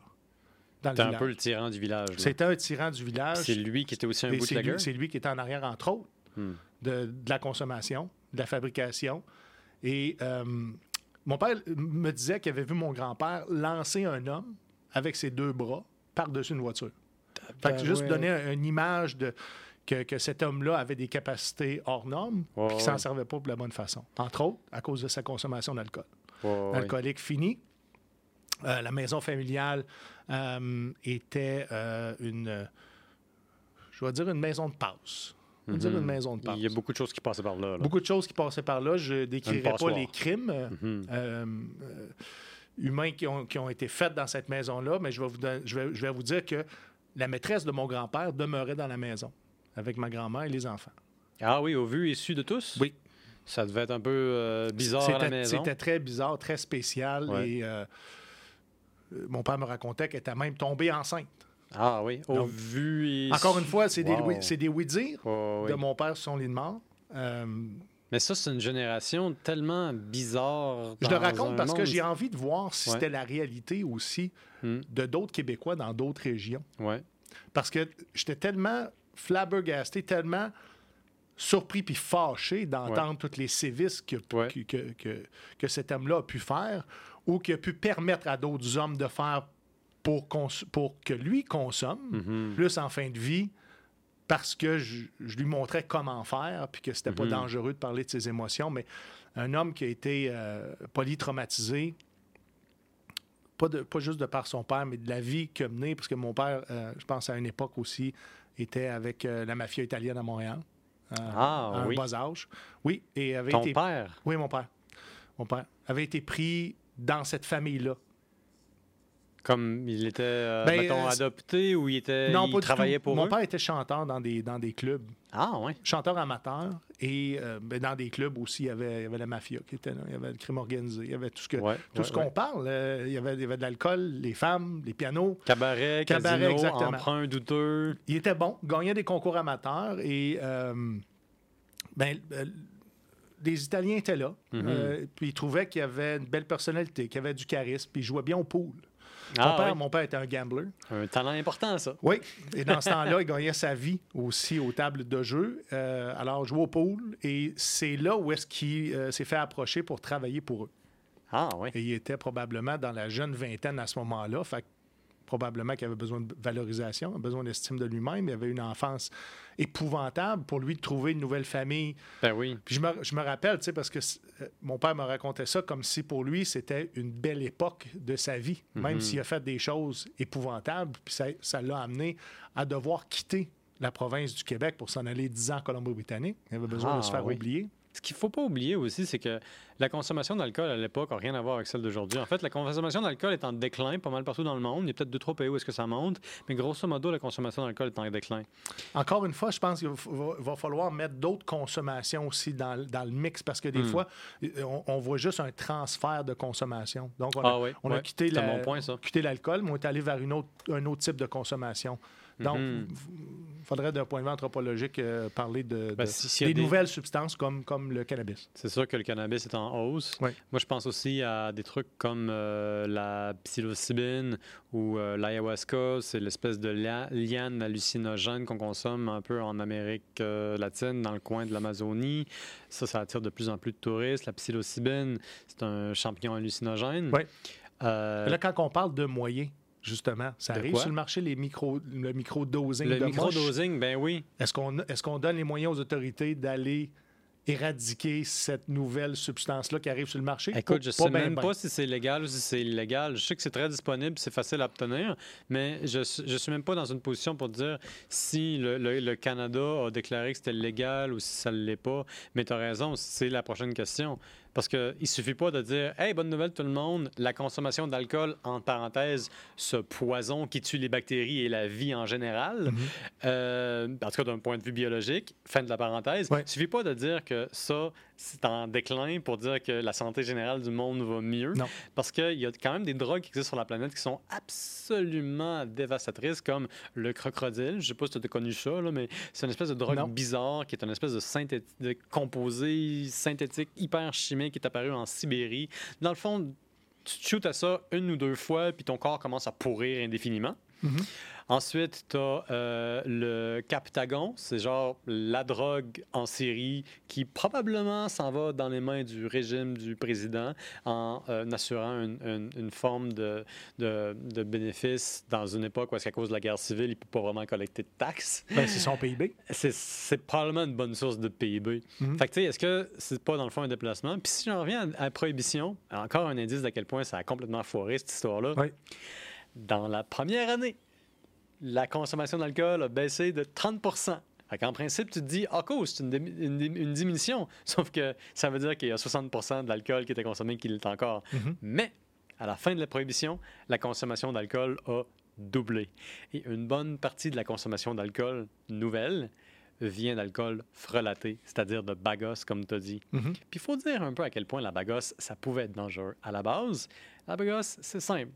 Dans le C'était un village. peu le tyran du village. C'était un tyran du village. C'est lui qui était aussi un Et c'est bootlegger? lui, c'est lui qui était en arrière, entre autres, Hmm. de, de la consommation, de la fabrication. Et euh, mon père me disait qu'il avait vu mon grand-père lancer un homme avec ses deux bras par-dessus une voiture. Fait que juste ouais. donner un- une image de que, que cet homme-là avait des capacités hors normes, puis qu'il s'en servait pas pour la bonne façon. Entre autres, à cause de sa consommation d'alcool. Alcoolique fini. Euh, la maison familiale était euh, une, euh, je vais dire une maison de passe. Je vais dire Mhm. une maison de passe. Il y a beaucoup de choses qui passaient par là. là. Beaucoup de choses qui passaient par là. Je décrirai pas les crimes euh, Mhm. euh, euh, humains qui ont, qui ont été faits dans cette maison-là, mais je vais, vous don- je, vais, je vais vous dire que la maîtresse de mon grand-père demeurait dans la maison avec ma grand-mère et les enfants. Ah oui, au vu et su de tous? Oui. Ça devait être un peu euh, bizarre à la C'était- maison. C'était très bizarre, très spécial. Ouais. Et euh, euh, mon père me racontait qu'elle était même tombée enceinte. Ah oui, au Donc, vu Encore une fois, c'est Wow. des, des oui-dire de mon père sur son lit de mort. Euh, Mais ça, c'est une génération tellement bizarre. Je le raconte parce que j'ai envie de voir si Ouais. c'était la réalité aussi Hmm, de d'autres Québécois dans d'autres régions. ouais. Parce que j'étais tellement flabbergasté, tellement surpris puis fâché d'entendre tous les sévices que, Ouais. que, que, que- que cet homme-là a pu faire ou qu'il a pu permettre à d'autres hommes de faire pour, que lui consomme, Mhm. plus en fin de vie, parce que je, je lui montrais comment faire puis que c'était pas Mhm. dangereux de parler de ses émotions. Mais un homme qui a été euh, polytraumatisé, pas, de, pas juste de par son père, mais de la vie qu'il a menée, parce que mon père, euh, je pense à une époque aussi, était avec euh, la mafia italienne à Montréal. Ah, à un oui. bas âge. Oui, et avait Ton été... père? Oui, mon père. Mon père avait été pris dans cette famille-là. Comme il était, euh, Ben, mettons, euh, adopté ou il, était, non, il pas travaillait pour Mon eux? père était chanteur dans des, dans des clubs. Ah, ouais. chanteur amateur et euh, ben, dans des clubs aussi, il y, avait, il y avait la mafia qui était là, il y avait le crime organisé, il y avait tout ce que Ouais, ouais, qu'on ouais. parle. euh, il, y avait, il y avait de l'alcool, les femmes, les pianos. Cabaret, Cabaret, casino, exactement. emprunt douteux. Il était bon, gagnait des concours amateurs et ben, les Italiens étaient là. Mhm. euh, puis ils trouvaient qu'il y avait une belle personnalité, qu'il y avait du charisme, puis il jouait bien au pool. Mon, Ah, père, ouais. mon père était un gambler. Un talent important, ça. Oui, et dans ce temps-là, il gagnait sa vie aussi aux tables de jeu. Euh, alors, jouait au pool, et c'est là où est-ce qu'il euh, s'est fait approcher pour travailler pour eux. Ah, oui. Et il était probablement dans la jeune vingtaine à ce moment-là, fait que probablement qu'il avait besoin de valorisation, besoin d'estime de lui-même. Il avait une enfance épouvantable pour lui de trouver une nouvelle famille. Ben oui. Puis je me, je me rappelle, tu sais, parce que euh, mon père me racontait ça comme si pour lui, c'était une belle époque de sa vie, même Mhm. s'il a fait des choses épouvantables, puis ça l'a amené à devoir quitter la province du Québec pour s'en aller 10 ans en Colombie-Britannique. Il avait besoin de Ah, se faire oui. oublier. Ce qu'il ne faut pas oublier aussi, c'est que la consommation d'alcool à l'époque n'a rien à voir avec celle d'aujourd'hui. En fait, la consommation d'alcool est en déclin pas mal partout dans le monde. Il y a peut-être deux, trois pays où est-ce que ça monte, mais grosso modo, la consommation d'alcool est en déclin. Encore une fois, je pense qu'il va, falloir mettre d'autres consommations aussi dans, le- dans le mix parce que des Hmm. fois, on, on voit juste un transfert de consommation. Donc, on a, Ah oui, on a ouais. quitté la- bon l'alcool, mais on est allé vers une autre, un autre type de consommation. Donc, Mhm. il faudrait, d'un point de vue anthropologique, euh, parler de, Ben, si- des, des- nouvelles substances comme, comme le cannabis. C'est sûr que le cannabis est en hausse. Moi, je pense aussi à des trucs comme euh, la psilocybine ou euh, l'ayahuasca. C'est l'espèce de lia- liane hallucinogène qu'on consomme un peu en Amérique latine, dans le coin de l'Amazonie. Ça, ça attire de plus en plus de touristes. La psilocybine, c'est un champignon hallucinogène. Euh, Là, quand on parle de moyens, justement, ça De arrive quoi? sur le marché, les micro, le micro-dosing le microdosing, ben oui. Est-ce qu'on est qu'on donne les moyens aux autorités d'aller éradiquer cette nouvelle substance-là qui arrive sur le marché? Écoute, je pas sais ben même ben. pas si c'est légal ou si c'est illégal. Je sais que c'est très disponible, c'est facile à obtenir, mais je, je suis même pas dans une position pour dire si le, le- le Canada a déclaré que c'était légal ou si ça ne l'est pas. Mais tu as raison, c'est la prochaine question. Parce qu'il ne suffit pas de dire Hey, bonne nouvelle tout le monde, la consommation d'alcool, en parenthèse, ce poison qui tue les bactéries et la vie en général, Mhm. euh, en tout cas d'un point de vue biologique, fin de la parenthèse, il ne suffit pas de dire que ça, c'est en déclin pour dire que la santé générale du monde va mieux. Non. Parce qu'il y a quand même des drogues qui existent sur la planète qui sont absolument dévastatrices, comme le crocodile. Je ne sais pas si tu as connu ça, là, mais c'est une espèce de drogue Non. bizarre qui est une espèce de, synthé- de composé synthétique hyper chimique qui est apparu en Sibérie. Dans le fond, tu te shootes à ça une ou deux fois, puis ton corps commence à pourrir indéfiniment. Mhm. Ensuite, tu as le Captagon, c'est genre la drogue en série qui probablement s'en va dans les mains du régime du président en euh, assurant une, une- une forme de, de, de bénéfice dans une époque où, est-ce qu'à cause de la guerre civile, il ne peut pas vraiment collecter de taxes. Ben, c'est son PIB. C'est- probablement une bonne source de PIB. Fait que, tu sais, est-ce que c'est pas dans le fond un déplacement? Puis si j'en reviens à, à la prohibition, encore un indice d'à quel point ça a complètement foiré cette histoire-là. Oui. Dans la première année, la consommation d'alcool a baissé de 30 fait qu'en principe, tu te dis, ah, cool, c'est une, diminution. [laughs] Sauf que ça veut dire qu'il y a 60 de l'alcool qui était consommé qui l'est encore. Mhm. Mais à la fin de la prohibition, la consommation d'alcool a doublé. Et une bonne partie de la consommation d'alcool nouvelle vient d'alcool frelaté, c'est-à-dire de bagos, comme tu as dit. Mhm. Puis il faut dire un peu à quel point la bagosse, ça pouvait être dangereux. À la base, la bagosse, c'est simple.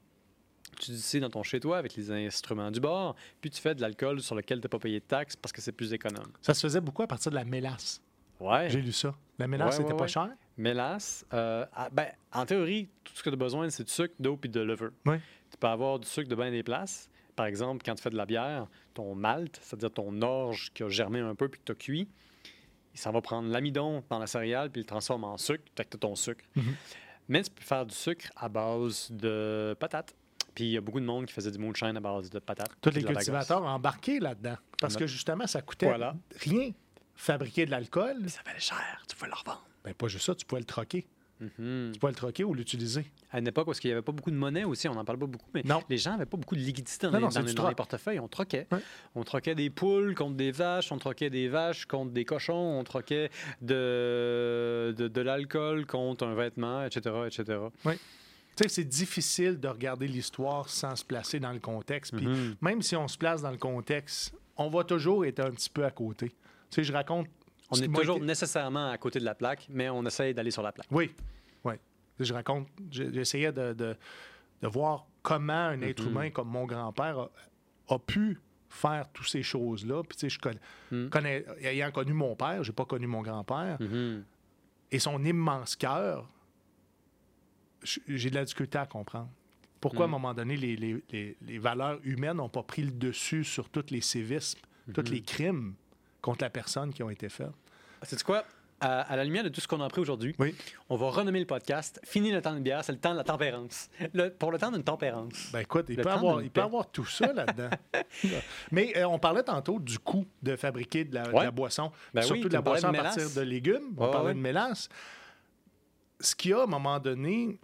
Tu dis dans ton chez-toi avec les instruments du bord, puis tu fais de l'alcool sur lequel tu n'as pas payé de taxes parce que c'est plus économe. Ça se faisait beaucoup à partir de la mélasse. Ouais. J'ai lu ça. La mélasse, c'était ouais, pas cher? Mélasse, euh, ah, ben, en théorie, tout ce que tu as besoin, c'est du sucre, d'eau puis de levure. Tu peux avoir du sucre de bien des places. Par exemple, quand tu fais de la bière, ton malt, c'est-à-dire ton orge qui a germé un peu puis que tu as cuit, il s'en va prendre l'amidon dans la céréale puis il le transforme en sucre, fait que tu as ton sucre. Mhm. Mais tu peux faire du sucre à base de patates. Puis il y a beaucoup de monde qui faisait du moonshine à base de patates. Tous les cultivateurs embarqués là-dedans. Parce que justement, ça coûtait Voilà. rien. Fabriquer de l'alcool, ça valait cher, tu pouvais le revendre. ben pas juste ça, tu pouvais le troquer. Mhm. Tu pouvais le troquer ou l'utiliser. À une époque où il n'y avait pas beaucoup de monnaie aussi, on n'en parle pas beaucoup, mais Non. les gens n'avaient pas beaucoup de liquidité dans, Non, les, non, c'est dans du les- dans les troc. portefeuilles. On troquait. Ouais. On troquait des poules contre des vaches, on troquait des vaches contre des cochons, on troquait de, de, de l'alcool contre un vêtement, etc. etc. Tu sais, c'est difficile de regarder l'histoire sans se placer dans le contexte. Puis Mhm. même si on se place dans le contexte, on va toujours être un petit peu à côté. Tu sais, je raconte. On est toujours été- nécessairement à côté de la plaque, mais on essaye d'aller sur la plaque. Oui, oui. Je raconte. J'essayais de, de, de voir comment un être Mhm. humain comme mon grand-père a, a pu faire toutes ces choses-là. Puis, tu sais, je connais, Mhm. connais- ayant connu mon père, j'ai pas connu mon grand-père, Mhm. et son immense cœur, j'ai de la difficulté à comprendre. Pourquoi, à un moment donné, les, les- les- les valeurs humaines n'ont pas pris le dessus sur tous les sévices, tous Mhm. les crimes contre la personne qui ont été faits? C'est quoi? À, à la lumière de tout ce qu'on a appris aujourd'hui, Oui. on va renommer le podcast Fini le temps de bière, c'est le temps de la tempérance. [laughs] Le- pour le temps d'une tempérance. Ben écoute, il Le peut, avoir, il peut avoir tout ça là-dedans. [laughs] Mais euh, on parlait tantôt du coût de fabriquer de la, de Ouais. la boisson, Ben surtout de la parlais boisson de à partir de légumes. On parlait ouais. de mélasse. Ce qui a, à un moment donné,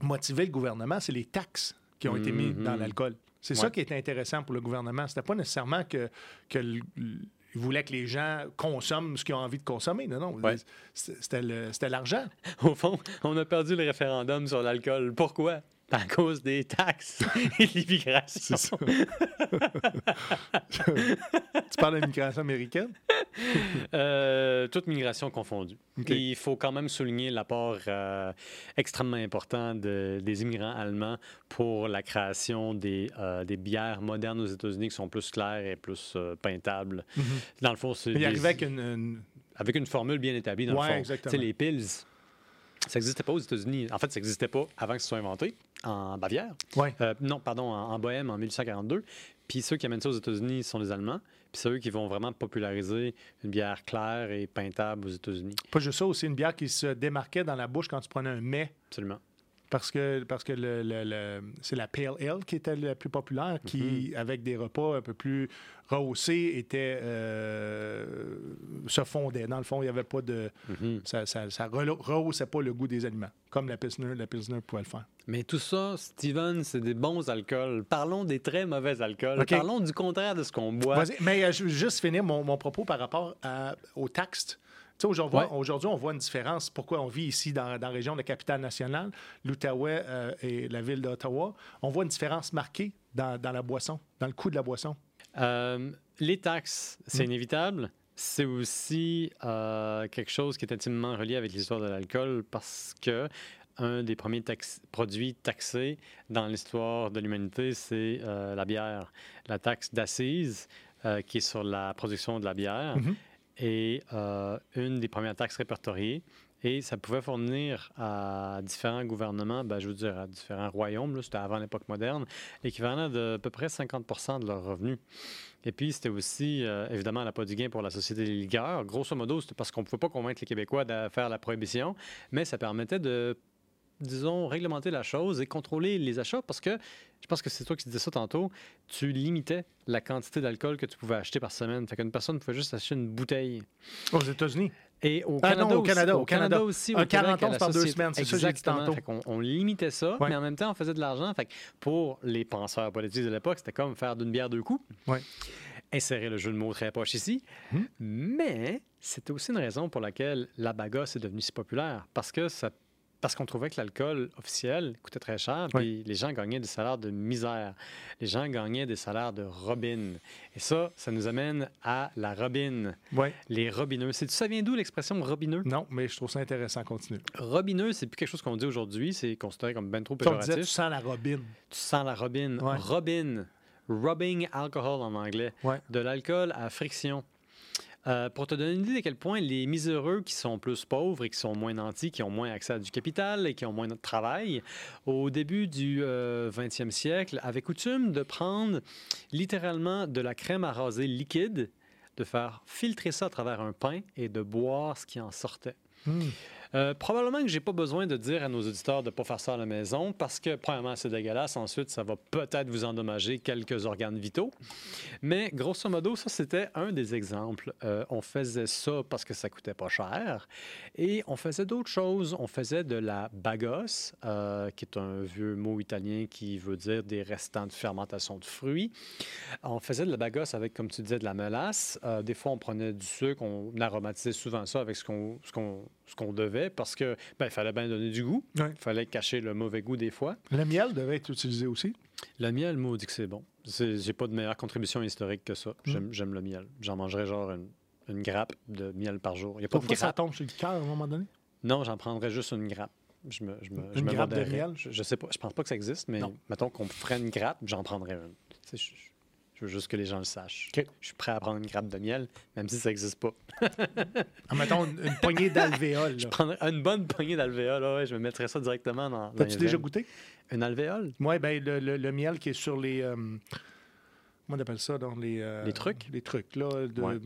motivé le gouvernement, c'est les taxes qui ont été mises Mhm. dans l'alcool. C'est ça qui était intéressant pour le gouvernement. C'était pas nécessairement que, que le- le- il voulait que les gens consomment ce qu'ils ont envie de consommer. Non, non. Ouais. C'était l'argent. Au fond, on a perdu le référendum sur l'alcool. Pourquoi? À cause des taxes [laughs] et de l'immigration. C'est ça. [laughs] tu parles de l'immigration américaine? [laughs] Euh, toute migration confondue. Et il faut quand même souligner l'apport euh, extrêmement important de- des immigrants allemands pour la création des, euh, des bières modernes aux États-Unis qui sont plus claires et plus euh, pintables. Dans le fond, c'est Il des- arrivait avec une- une, avec une formule bien établie dans Ouais, le fond. exactement. Les pills, ça n'existait pas aux États-Unis. En fait, ça n'existait pas avant que ce soit inventé en Bavière. Ouais. Euh, non, pardon, en, en Bohème en 1842. Puis ceux qui amènent ça aux États-Unis sont les Allemands. Puis c'est eux qui vont vraiment populariser une bière claire et peintable aux États-Unis. Pas juste ça, aussi une bière qui se démarquait dans la bouche quand tu prenais un mets. Absolument. Parce que, parce que le, le- le- c'est la Pale Ale qui était la plus populaire, qui, Mhm. avec des repas un peu plus rehaussés, était, euh, se fondait. Dans le fond, il n'y avait pas de. Mhm. Ça, ça, rehaussait pas le goût des aliments, comme la Pilsner, la Pilsner pouvait le faire. Mais tout ça, Steven, c'est des bons alcools. Parlons des très mauvais alcools. Parlons du contraire de ce qu'on boit. Vas-y, mais euh, je veux juste finir mon, mon propos par rapport à- au taxe. Aujourd'hui, Ouais. on voit une différence. Pourquoi on vit ici dans, dans la région de la capitale nationale, l'Outaouais euh, et la ville d'Ottawa, on voit une différence marquée dans, dans la boisson, dans le coût de la boisson. Euh, les taxes, c'est Mm. inévitable. C'est aussi euh, quelque chose qui est intimement relié avec l'histoire de l'alcool parce que un des premiers tax- produits taxés dans l'histoire de l'humanité, c'est la bière. La taxe d'assises qui est sur la production de la bière Mhm. Est euh, une des premières taxes répertoriées. Et ça pouvait fournir à différents gouvernements, ben, je veux dire à différents royaumes, c'était avant l'époque moderne, l'équivalent de à peu près 50% de leurs revenus. Et puis, c'était aussi, euh, évidemment, la pas du gain pour la Société des ligueurs. Grosso modo, c'était parce qu'on ne pouvait pas convaincre les Québécois de faire la prohibition, mais ça permettait de, disons, réglementer la chose et contrôler les achats parce que, je pense que c'est toi qui disais ça tantôt, tu limitais la quantité d'alcool que tu pouvais acheter par semaine. Fait qu'une personne pouvait juste acheter une bouteille. Aux États-Unis. Et au Ah Canada non, au aussi, Canada, au au Canada. aussi, au Un Québec, 40 à la onces par deux semaines, c'est ça que j'ai dit Exactement. tantôt. Fait qu'on- on limitait ça, Ouais. mais en même temps, on faisait de l'argent. Fait que pour les penseurs politiques de l'époque, c'était comme faire d'une bière deux coups. Ouais. Insérer le jeu de mots très poche ici. Hmm. Mais c'était aussi une raison pour laquelle la bagasse est devenue si populaire. Parce que ça parce qu'on trouvait que l'alcool officiel coûtait très cher, puis les gens gagnaient des salaires de misère. Les gens gagnaient des salaires de robine. Et ça, ça nous amène à la robine. Les robineux. C'est, ça vient d'où l'expression robineux? Non, mais je trouve ça intéressant. Continue. Robineux, c'est plus quelque chose qu'on dit aujourd'hui, c'est considéré comme ben trop disais, tu péjoratif. sens la robine. Tu sens la robine. Ouais. Robin, rubbing alcohol en anglais. Ouais. De l'alcool à friction. Euh, pour te donner une idée à quel point les miséreux qui sont plus pauvres et qui sont moins nantis, qui ont moins accès à du capital et qui ont moins de travail, au début du 20e siècle, avaient coutume de prendre littéralement de la crème à raser liquide, de faire filtrer ça à travers un pain et de boire ce qui en sortait. Hmm. Euh, probablement que j'ai pas besoin de dire à nos auditeurs de pas faire ça à la maison parce que, premièrement, c'est dégueulasse. Ensuite, ça va peut-être vous endommager quelques organes vitaux. Mais grosso modo, ça, c'était un des exemples. Euh, on faisait ça parce que ça coûtait pas cher. Et on faisait d'autres choses. On faisait de la bagosse, euh, qui est un vieux mot italien qui veut dire des restants de fermentation de fruits. On faisait de la bagosse avec, comme tu disais, de la mélasse. des fois, on prenait du sucre. On aromatisait souvent ça avec ce qu'on ce qu'on devait parce que ben, il fallait bien donner du goût. Il fallait cacher le mauvais goût des fois. Le miel devait être utilisé aussi. Le miel, moi, on dit que c'est bon. J'ai pas de meilleure contribution historique que ça. Hmm. J'aime le miel. J'en mangerais genre une, grappe de miel par jour. Il y a pas de ça tombe sur le cœur à un moment donné? Non, j'en prendrais juste une grappe. Je me, je me, une grappe de miel? Je, sais pas. Je pense pas que ça existe, mais mettons qu'on ferait une grappe, j'en prendrais une. Je veux juste que les gens le sachent. Je suis prêt à prendre une grappe de miel, même si ça n'existe pas. [laughs] ah, mettons une, [laughs] poignée d'alvéole. Je prendrais une bonne poignée d'alvéole. Ouais, je me mettrais ça directement dans. T'as-tu déjà goûté? Une alvéole? Oui, ben, le, le, miel qui est sur les. Euh, comment on appelle ça? Dans les, euh, les trucs? Les trucs, là, de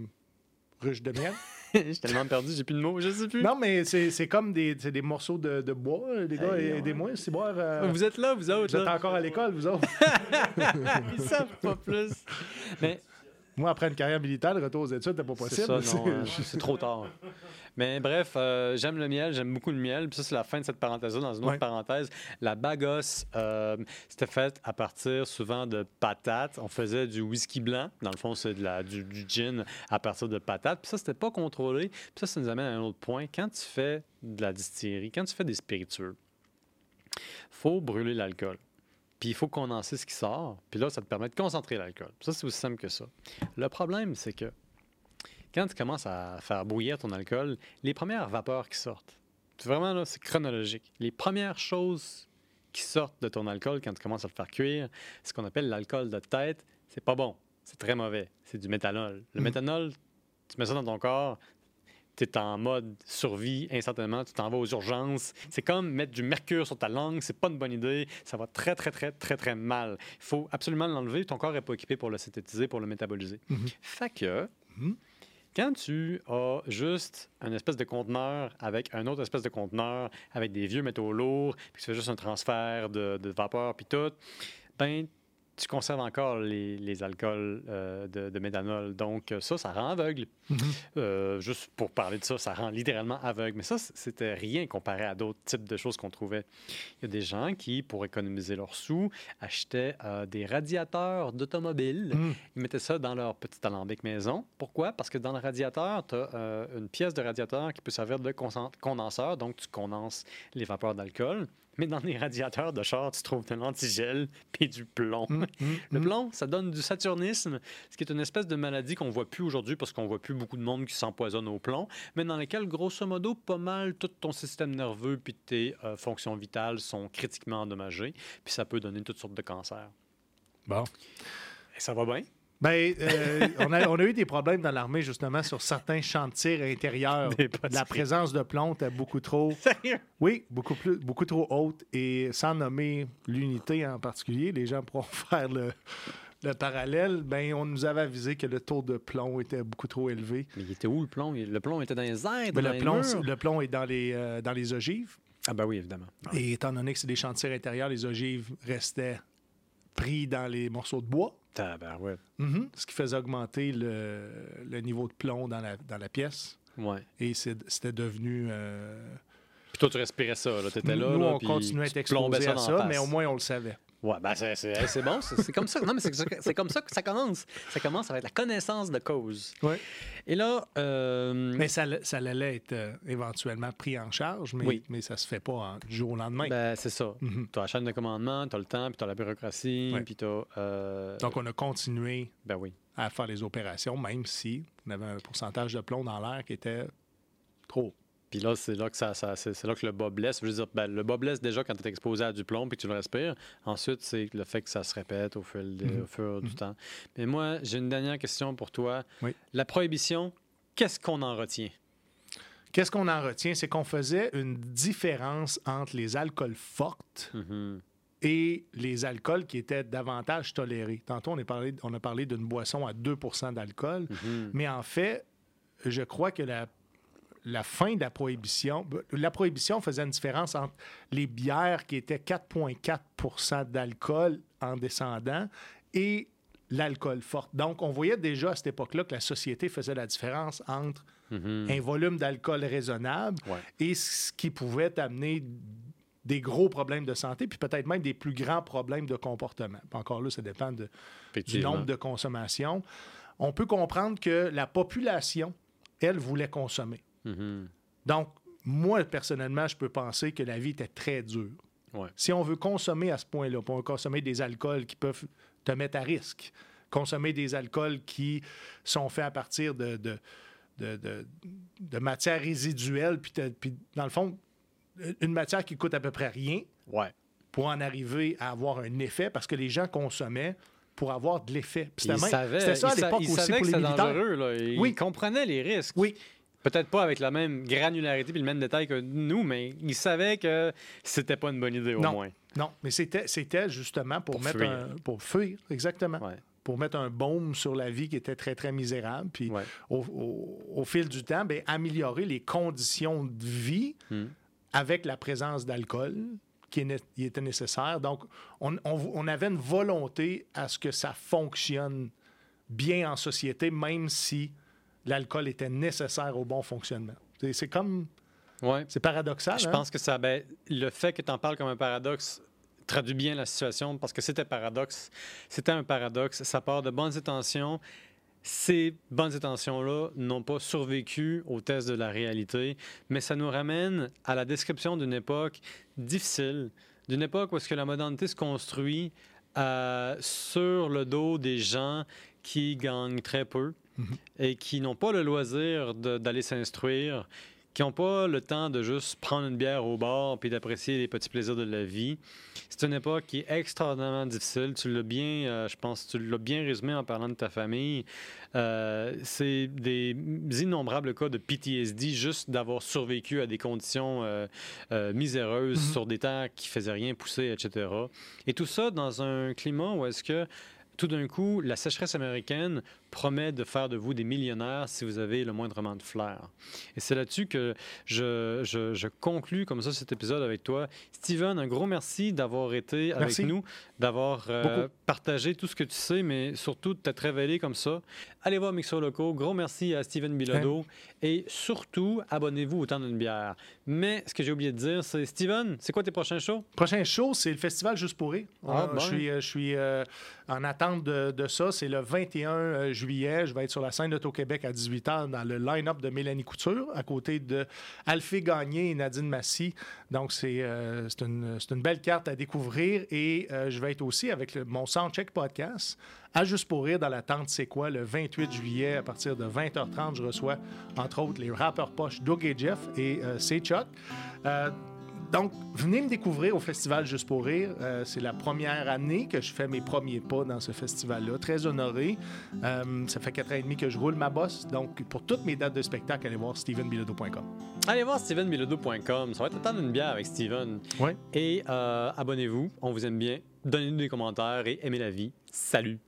ruche de miel. [laughs] Je suis tellement perdu, j'ai plus de mots, je sais plus. Non, mais c'est comme des, des morceaux de, de bois, les gars, et des mois, c'est boire. Euh, vous êtes là, vous autres. Vous êtes encore à l'école, vous autres. [laughs] Ils savent pas plus. Mais [laughs] moi, après une carrière militaire, le retour aux études, c'était pas possible. [laughs] C'est trop tard. Mais bref, euh, j'aime le miel, j'aime beaucoup le miel. Puis ça, c'est la fin de cette parenthèse-là. Dans une autre parenthèse, la bagosse, euh, c'était fait à partir souvent de patates. On faisait du whisky blanc. Dans le fond, c'est du, du, gin à partir de patates. Puis ça, c'était pas contrôlé. Puis ça, ça nous amène à un autre point. Quand tu fais de la distillerie, quand tu fais des spiritueux, faut brûler l'alcool. Puis il faut condenser ce qui sort. Puis là, ça te permet de concentrer l'alcool. Ça, c'est aussi simple que ça. Le problème, c'est que quand tu commences à faire bouillir ton alcool, les premières vapeurs qui sortent, vraiment là, c'est chronologique. Les premières choses qui sortent de ton alcool quand tu commences à le faire cuire, ce qu'on appelle l'alcool de tête, c'est pas bon. C'est très mauvais. C'est du méthanol. Le mmh. méthanol, tu mets ça dans ton corps, tu es en mode survie instantanément, tu t'en vas aux urgences. C'est comme mettre du mercure sur ta langue, c'est pas une bonne idée, ça va très, très, très, très, très mal. Il faut absolument l'enlever, ton corps n'est pas équipé pour le synthétiser, pour le métaboliser. Mm-hmm. Fait que, mm-hmm. quand tu as juste un espèce de conteneur avec un autre espèce de conteneur avec des vieux métaux lourds, puis tu fais juste un transfert de, de vapeur, puis tout, ben, tu conserves encore les, alcools euh, de, de, méthanol. Donc, ça, ça rend aveugle. Mm-hmm. Euh, juste pour parler de ça, ça rend littéralement aveugle. Mais ça, c'était rien comparé à d'autres types de choses qu'on trouvait. Il y a des gens qui, pour économiser leurs sous, achetaient euh, des radiateurs d'automobile. Mm. Ils mettaient ça dans leur petit alambic maison. Pourquoi? Parce que dans le radiateur, tu as une pièce de radiateur qui peut servir de condenseur. Donc, tu condenses les vapeurs d'alcool. Mais dans les radiateurs de char, tu trouves de l'antigel puis du plomb. Mm, mm, [laughs] le mm. plomb, ça donne du saturnisme, ce qui est une espèce de maladie qu'on voit plus aujourd'hui parce qu'on voit plus beaucoup de monde qui s'empoisonne au plomb, mais dans lesquels, grosso modo, pas mal tout ton système nerveux puis tes euh, fonctions vitales sont critiquement endommagées, puis ça peut donner toutes sortes de cancers. Bon. Et ça va bien? Ben, euh, on, a, on, a, eu des problèmes dans l'armée, justement, sur certains chantiers intérieurs. La présence de plomb était beaucoup trop. Sérieux? Oui, beaucoup, plus, beaucoup trop haute. Et sans nommer l'unité en particulier, les gens pourront [laughs] faire le, le parallèle. Ben, on nous avait avisé que le taux de plomb était beaucoup trop élevé. Mais il était où le plomb? Le plomb était dans les airs, dans le, les plomb, le plomb est dans les, euh, dans les ogives. Ah ben oui, évidemment. Et étant donné que c'est des chantiers intérieurs, les ogives restaient pris dans les morceaux de bois. Tabarouette. Mm Ce qui faisait augmenter le, le, niveau de plomb dans la, dans la pièce. Ouais. Et c'était devenu. Euh... Puis toi, tu respirais ça. Tu étais là. Nous, là, on continuait à être exposé à ça, mais au moins, on le savait. Ouais, ben c'est bon, c'est comme ça. Non, mais c'est comme ça que ça commence. Ça commence avec la connaissance de cause. Ouais. Et là. Euh... Mais ça, ça allait être euh, éventuellement pris en charge, mais, oui. mais ça se fait pas du jour au lendemain. Ben, c'est ça. Mm -hmm. Tu as la chaîne de commandement, tu as le temps, puis tu as la bureaucratie, ouais. puis tu as. Euh... Donc, on a continué ben oui. à faire les opérations, même si on avait un pourcentage de plomb dans l'air qui était trop. Puis là, c'est là que ça, ça c'est là que le bas blesse. Je veux dire, ben, le bas blesse déjà quand tu es exposé à du plomb puis que tu le respires. Ensuite, c'est le fait que ça se répète au fur, Mhm. au fur du temps. Mais moi, j'ai une dernière question pour toi. Oui. La prohibition, qu'est-ce qu'on en retient? Qu'est-ce qu'on en retient? C'est qu'on faisait une différence entre les alcools fortes Mhm. et les alcools qui étaient davantage tolérés. Tantôt, on a parlé, on a parlé d'une boisson à 2% d'alcool, Mhm. mais en fait, je crois que la, la fin de la prohibition, la prohibition faisait une différence entre les bières qui étaient 4,4% d'alcool en descendant et l'alcool fort. Donc, on voyait déjà à cette époque-là que la société faisait la différence entre Mhm. un volume d'alcool raisonnable Ouais. et ce qui pouvait amener des gros problèmes de santé, puis peut-être même des plus grands problèmes de comportement. Encore là, ça dépend de- du nombre de consommation. On peut comprendre que la population, elle, voulait consommer. Mhm. Donc, moi, personnellement, je peux penser que la vie était très dure. Ouais. Si on veut consommer à ce point-là, on veut consommer des alcools qui peuvent te mettre à risque, consommer des alcools qui sont faits à partir de, de, de, de- de matières résiduelles, puis, dans le fond, une matière qui coûte à peu près rien Ouais. pour en arriver à avoir un effet, parce que les gens consommaient pour avoir de l'effet. C'était même- savaient, c'était ça à l'époque aussi pour les militaires. dangereux. Là. Ils Oui. comprenaient les risques. Oui, Peut-être pas avec la même granularité et le même détail que nous, mais ils savaient que c'était pas une bonne idée au Non. moins. non, mais c'était justement pour, Pour mettre fuir. un... Pour fuir, exactement. Ouais. Pour mettre un baume sur la vie qui était très, très misérable. Puis Ouais. au, au- au fil du temps, ben, améliorer les conditions de vie Hmm. avec la présence d'alcool qui était nécessaire. Donc, on, on- on avait une volonté à ce que ça fonctionne bien en société, même si l'alcool était nécessaire au bon fonctionnement. C'est comme... Ouais. C'est paradoxal, Je hein? pense que ça, ben, le fait que tu en parles comme un paradoxe traduit bien la situation parce que c'était paradoxe. C'était un paradoxe. Ça part de bonnes intentions. Ces bonnes intentions-là n'ont pas survécu au test de la réalité, mais ça nous ramène à la description d'une époque difficile, d'une époque où est-ce que la modernité se construit euh, sur le dos des gens qui gagnent très peu et qui n'ont pas le loisir d'aller s'instruire, qui n'ont pas le temps de juste prendre une bière au bar puis d'apprécier les petits plaisirs de la vie. C'est une époque qui est extraordinairement difficile. Tu l'as bien, euh, je pense, tu l'as bien résumé en parlant de ta famille. Euh, c'est des innombrables cas de PTSD juste d'avoir survécu à des conditions euh, euh, miséreuses Mhm. sur des terres qui faisaient rien pousser, etc. Et tout ça dans un climat où est-ce que tout d'un coup, la sécheresse américaine promet de faire de vous des millionnaires si vous avez le moindrement de flair. Et c'est là-dessus que je, je, je conclus comme ça cet épisode avec toi. Steven, un gros merci d'avoir été avec nous, d'avoir euh, partagé tout ce que tu sais, mais surtout de t'être révélé comme ça. Allez voir Mixo Loco. Gros merci à Steven Bilodeau. Et surtout, abonnez-vous au temps d'une bière. Mais ce que j'ai oublié de dire, c'est Steven, c'est quoi tes prochains shows? Prochain show, c'est le festival Juste pour rire. Ah, Euh, bon. Je suis, euh, je suis euh, en attente de, de ça. C'est le 21 euh, juillet. Je vais être sur la scène d'Auto-Québec à 18h dans le line-up de Mélanie Couture, à côté de Alphée Gagné et Nadine Massy. Donc, c'est euh, une, une belle carte à découvrir. Et euh, je vais être aussi avec le- mon Soundcheck podcast à Juste pour rire dans la tente C'est quoi? Le 28 juillet à partir de 20h30. Je reçois, entre autres, les rappeurs poches Doug et Jeff et euh, C'est Chuck. Donc, venez me découvrir au Festival Juste pour rire. Euh, c'est la première année que je fais mes premiers pas dans ce festival-là. Très honoré. Euh, ça fait quatre ans et demi que je roule ma bosse. Donc, pour toutes mes dates de spectacle, allez voir stevenbilodeau.com. Allez voir stevenbilodeau.com. Ça va être le temps d'une bière avec Steven. Ouais. Et euh, abonnez-vous. On vous aime bien. Donnez-nous des commentaires et aimez la vie. Salut!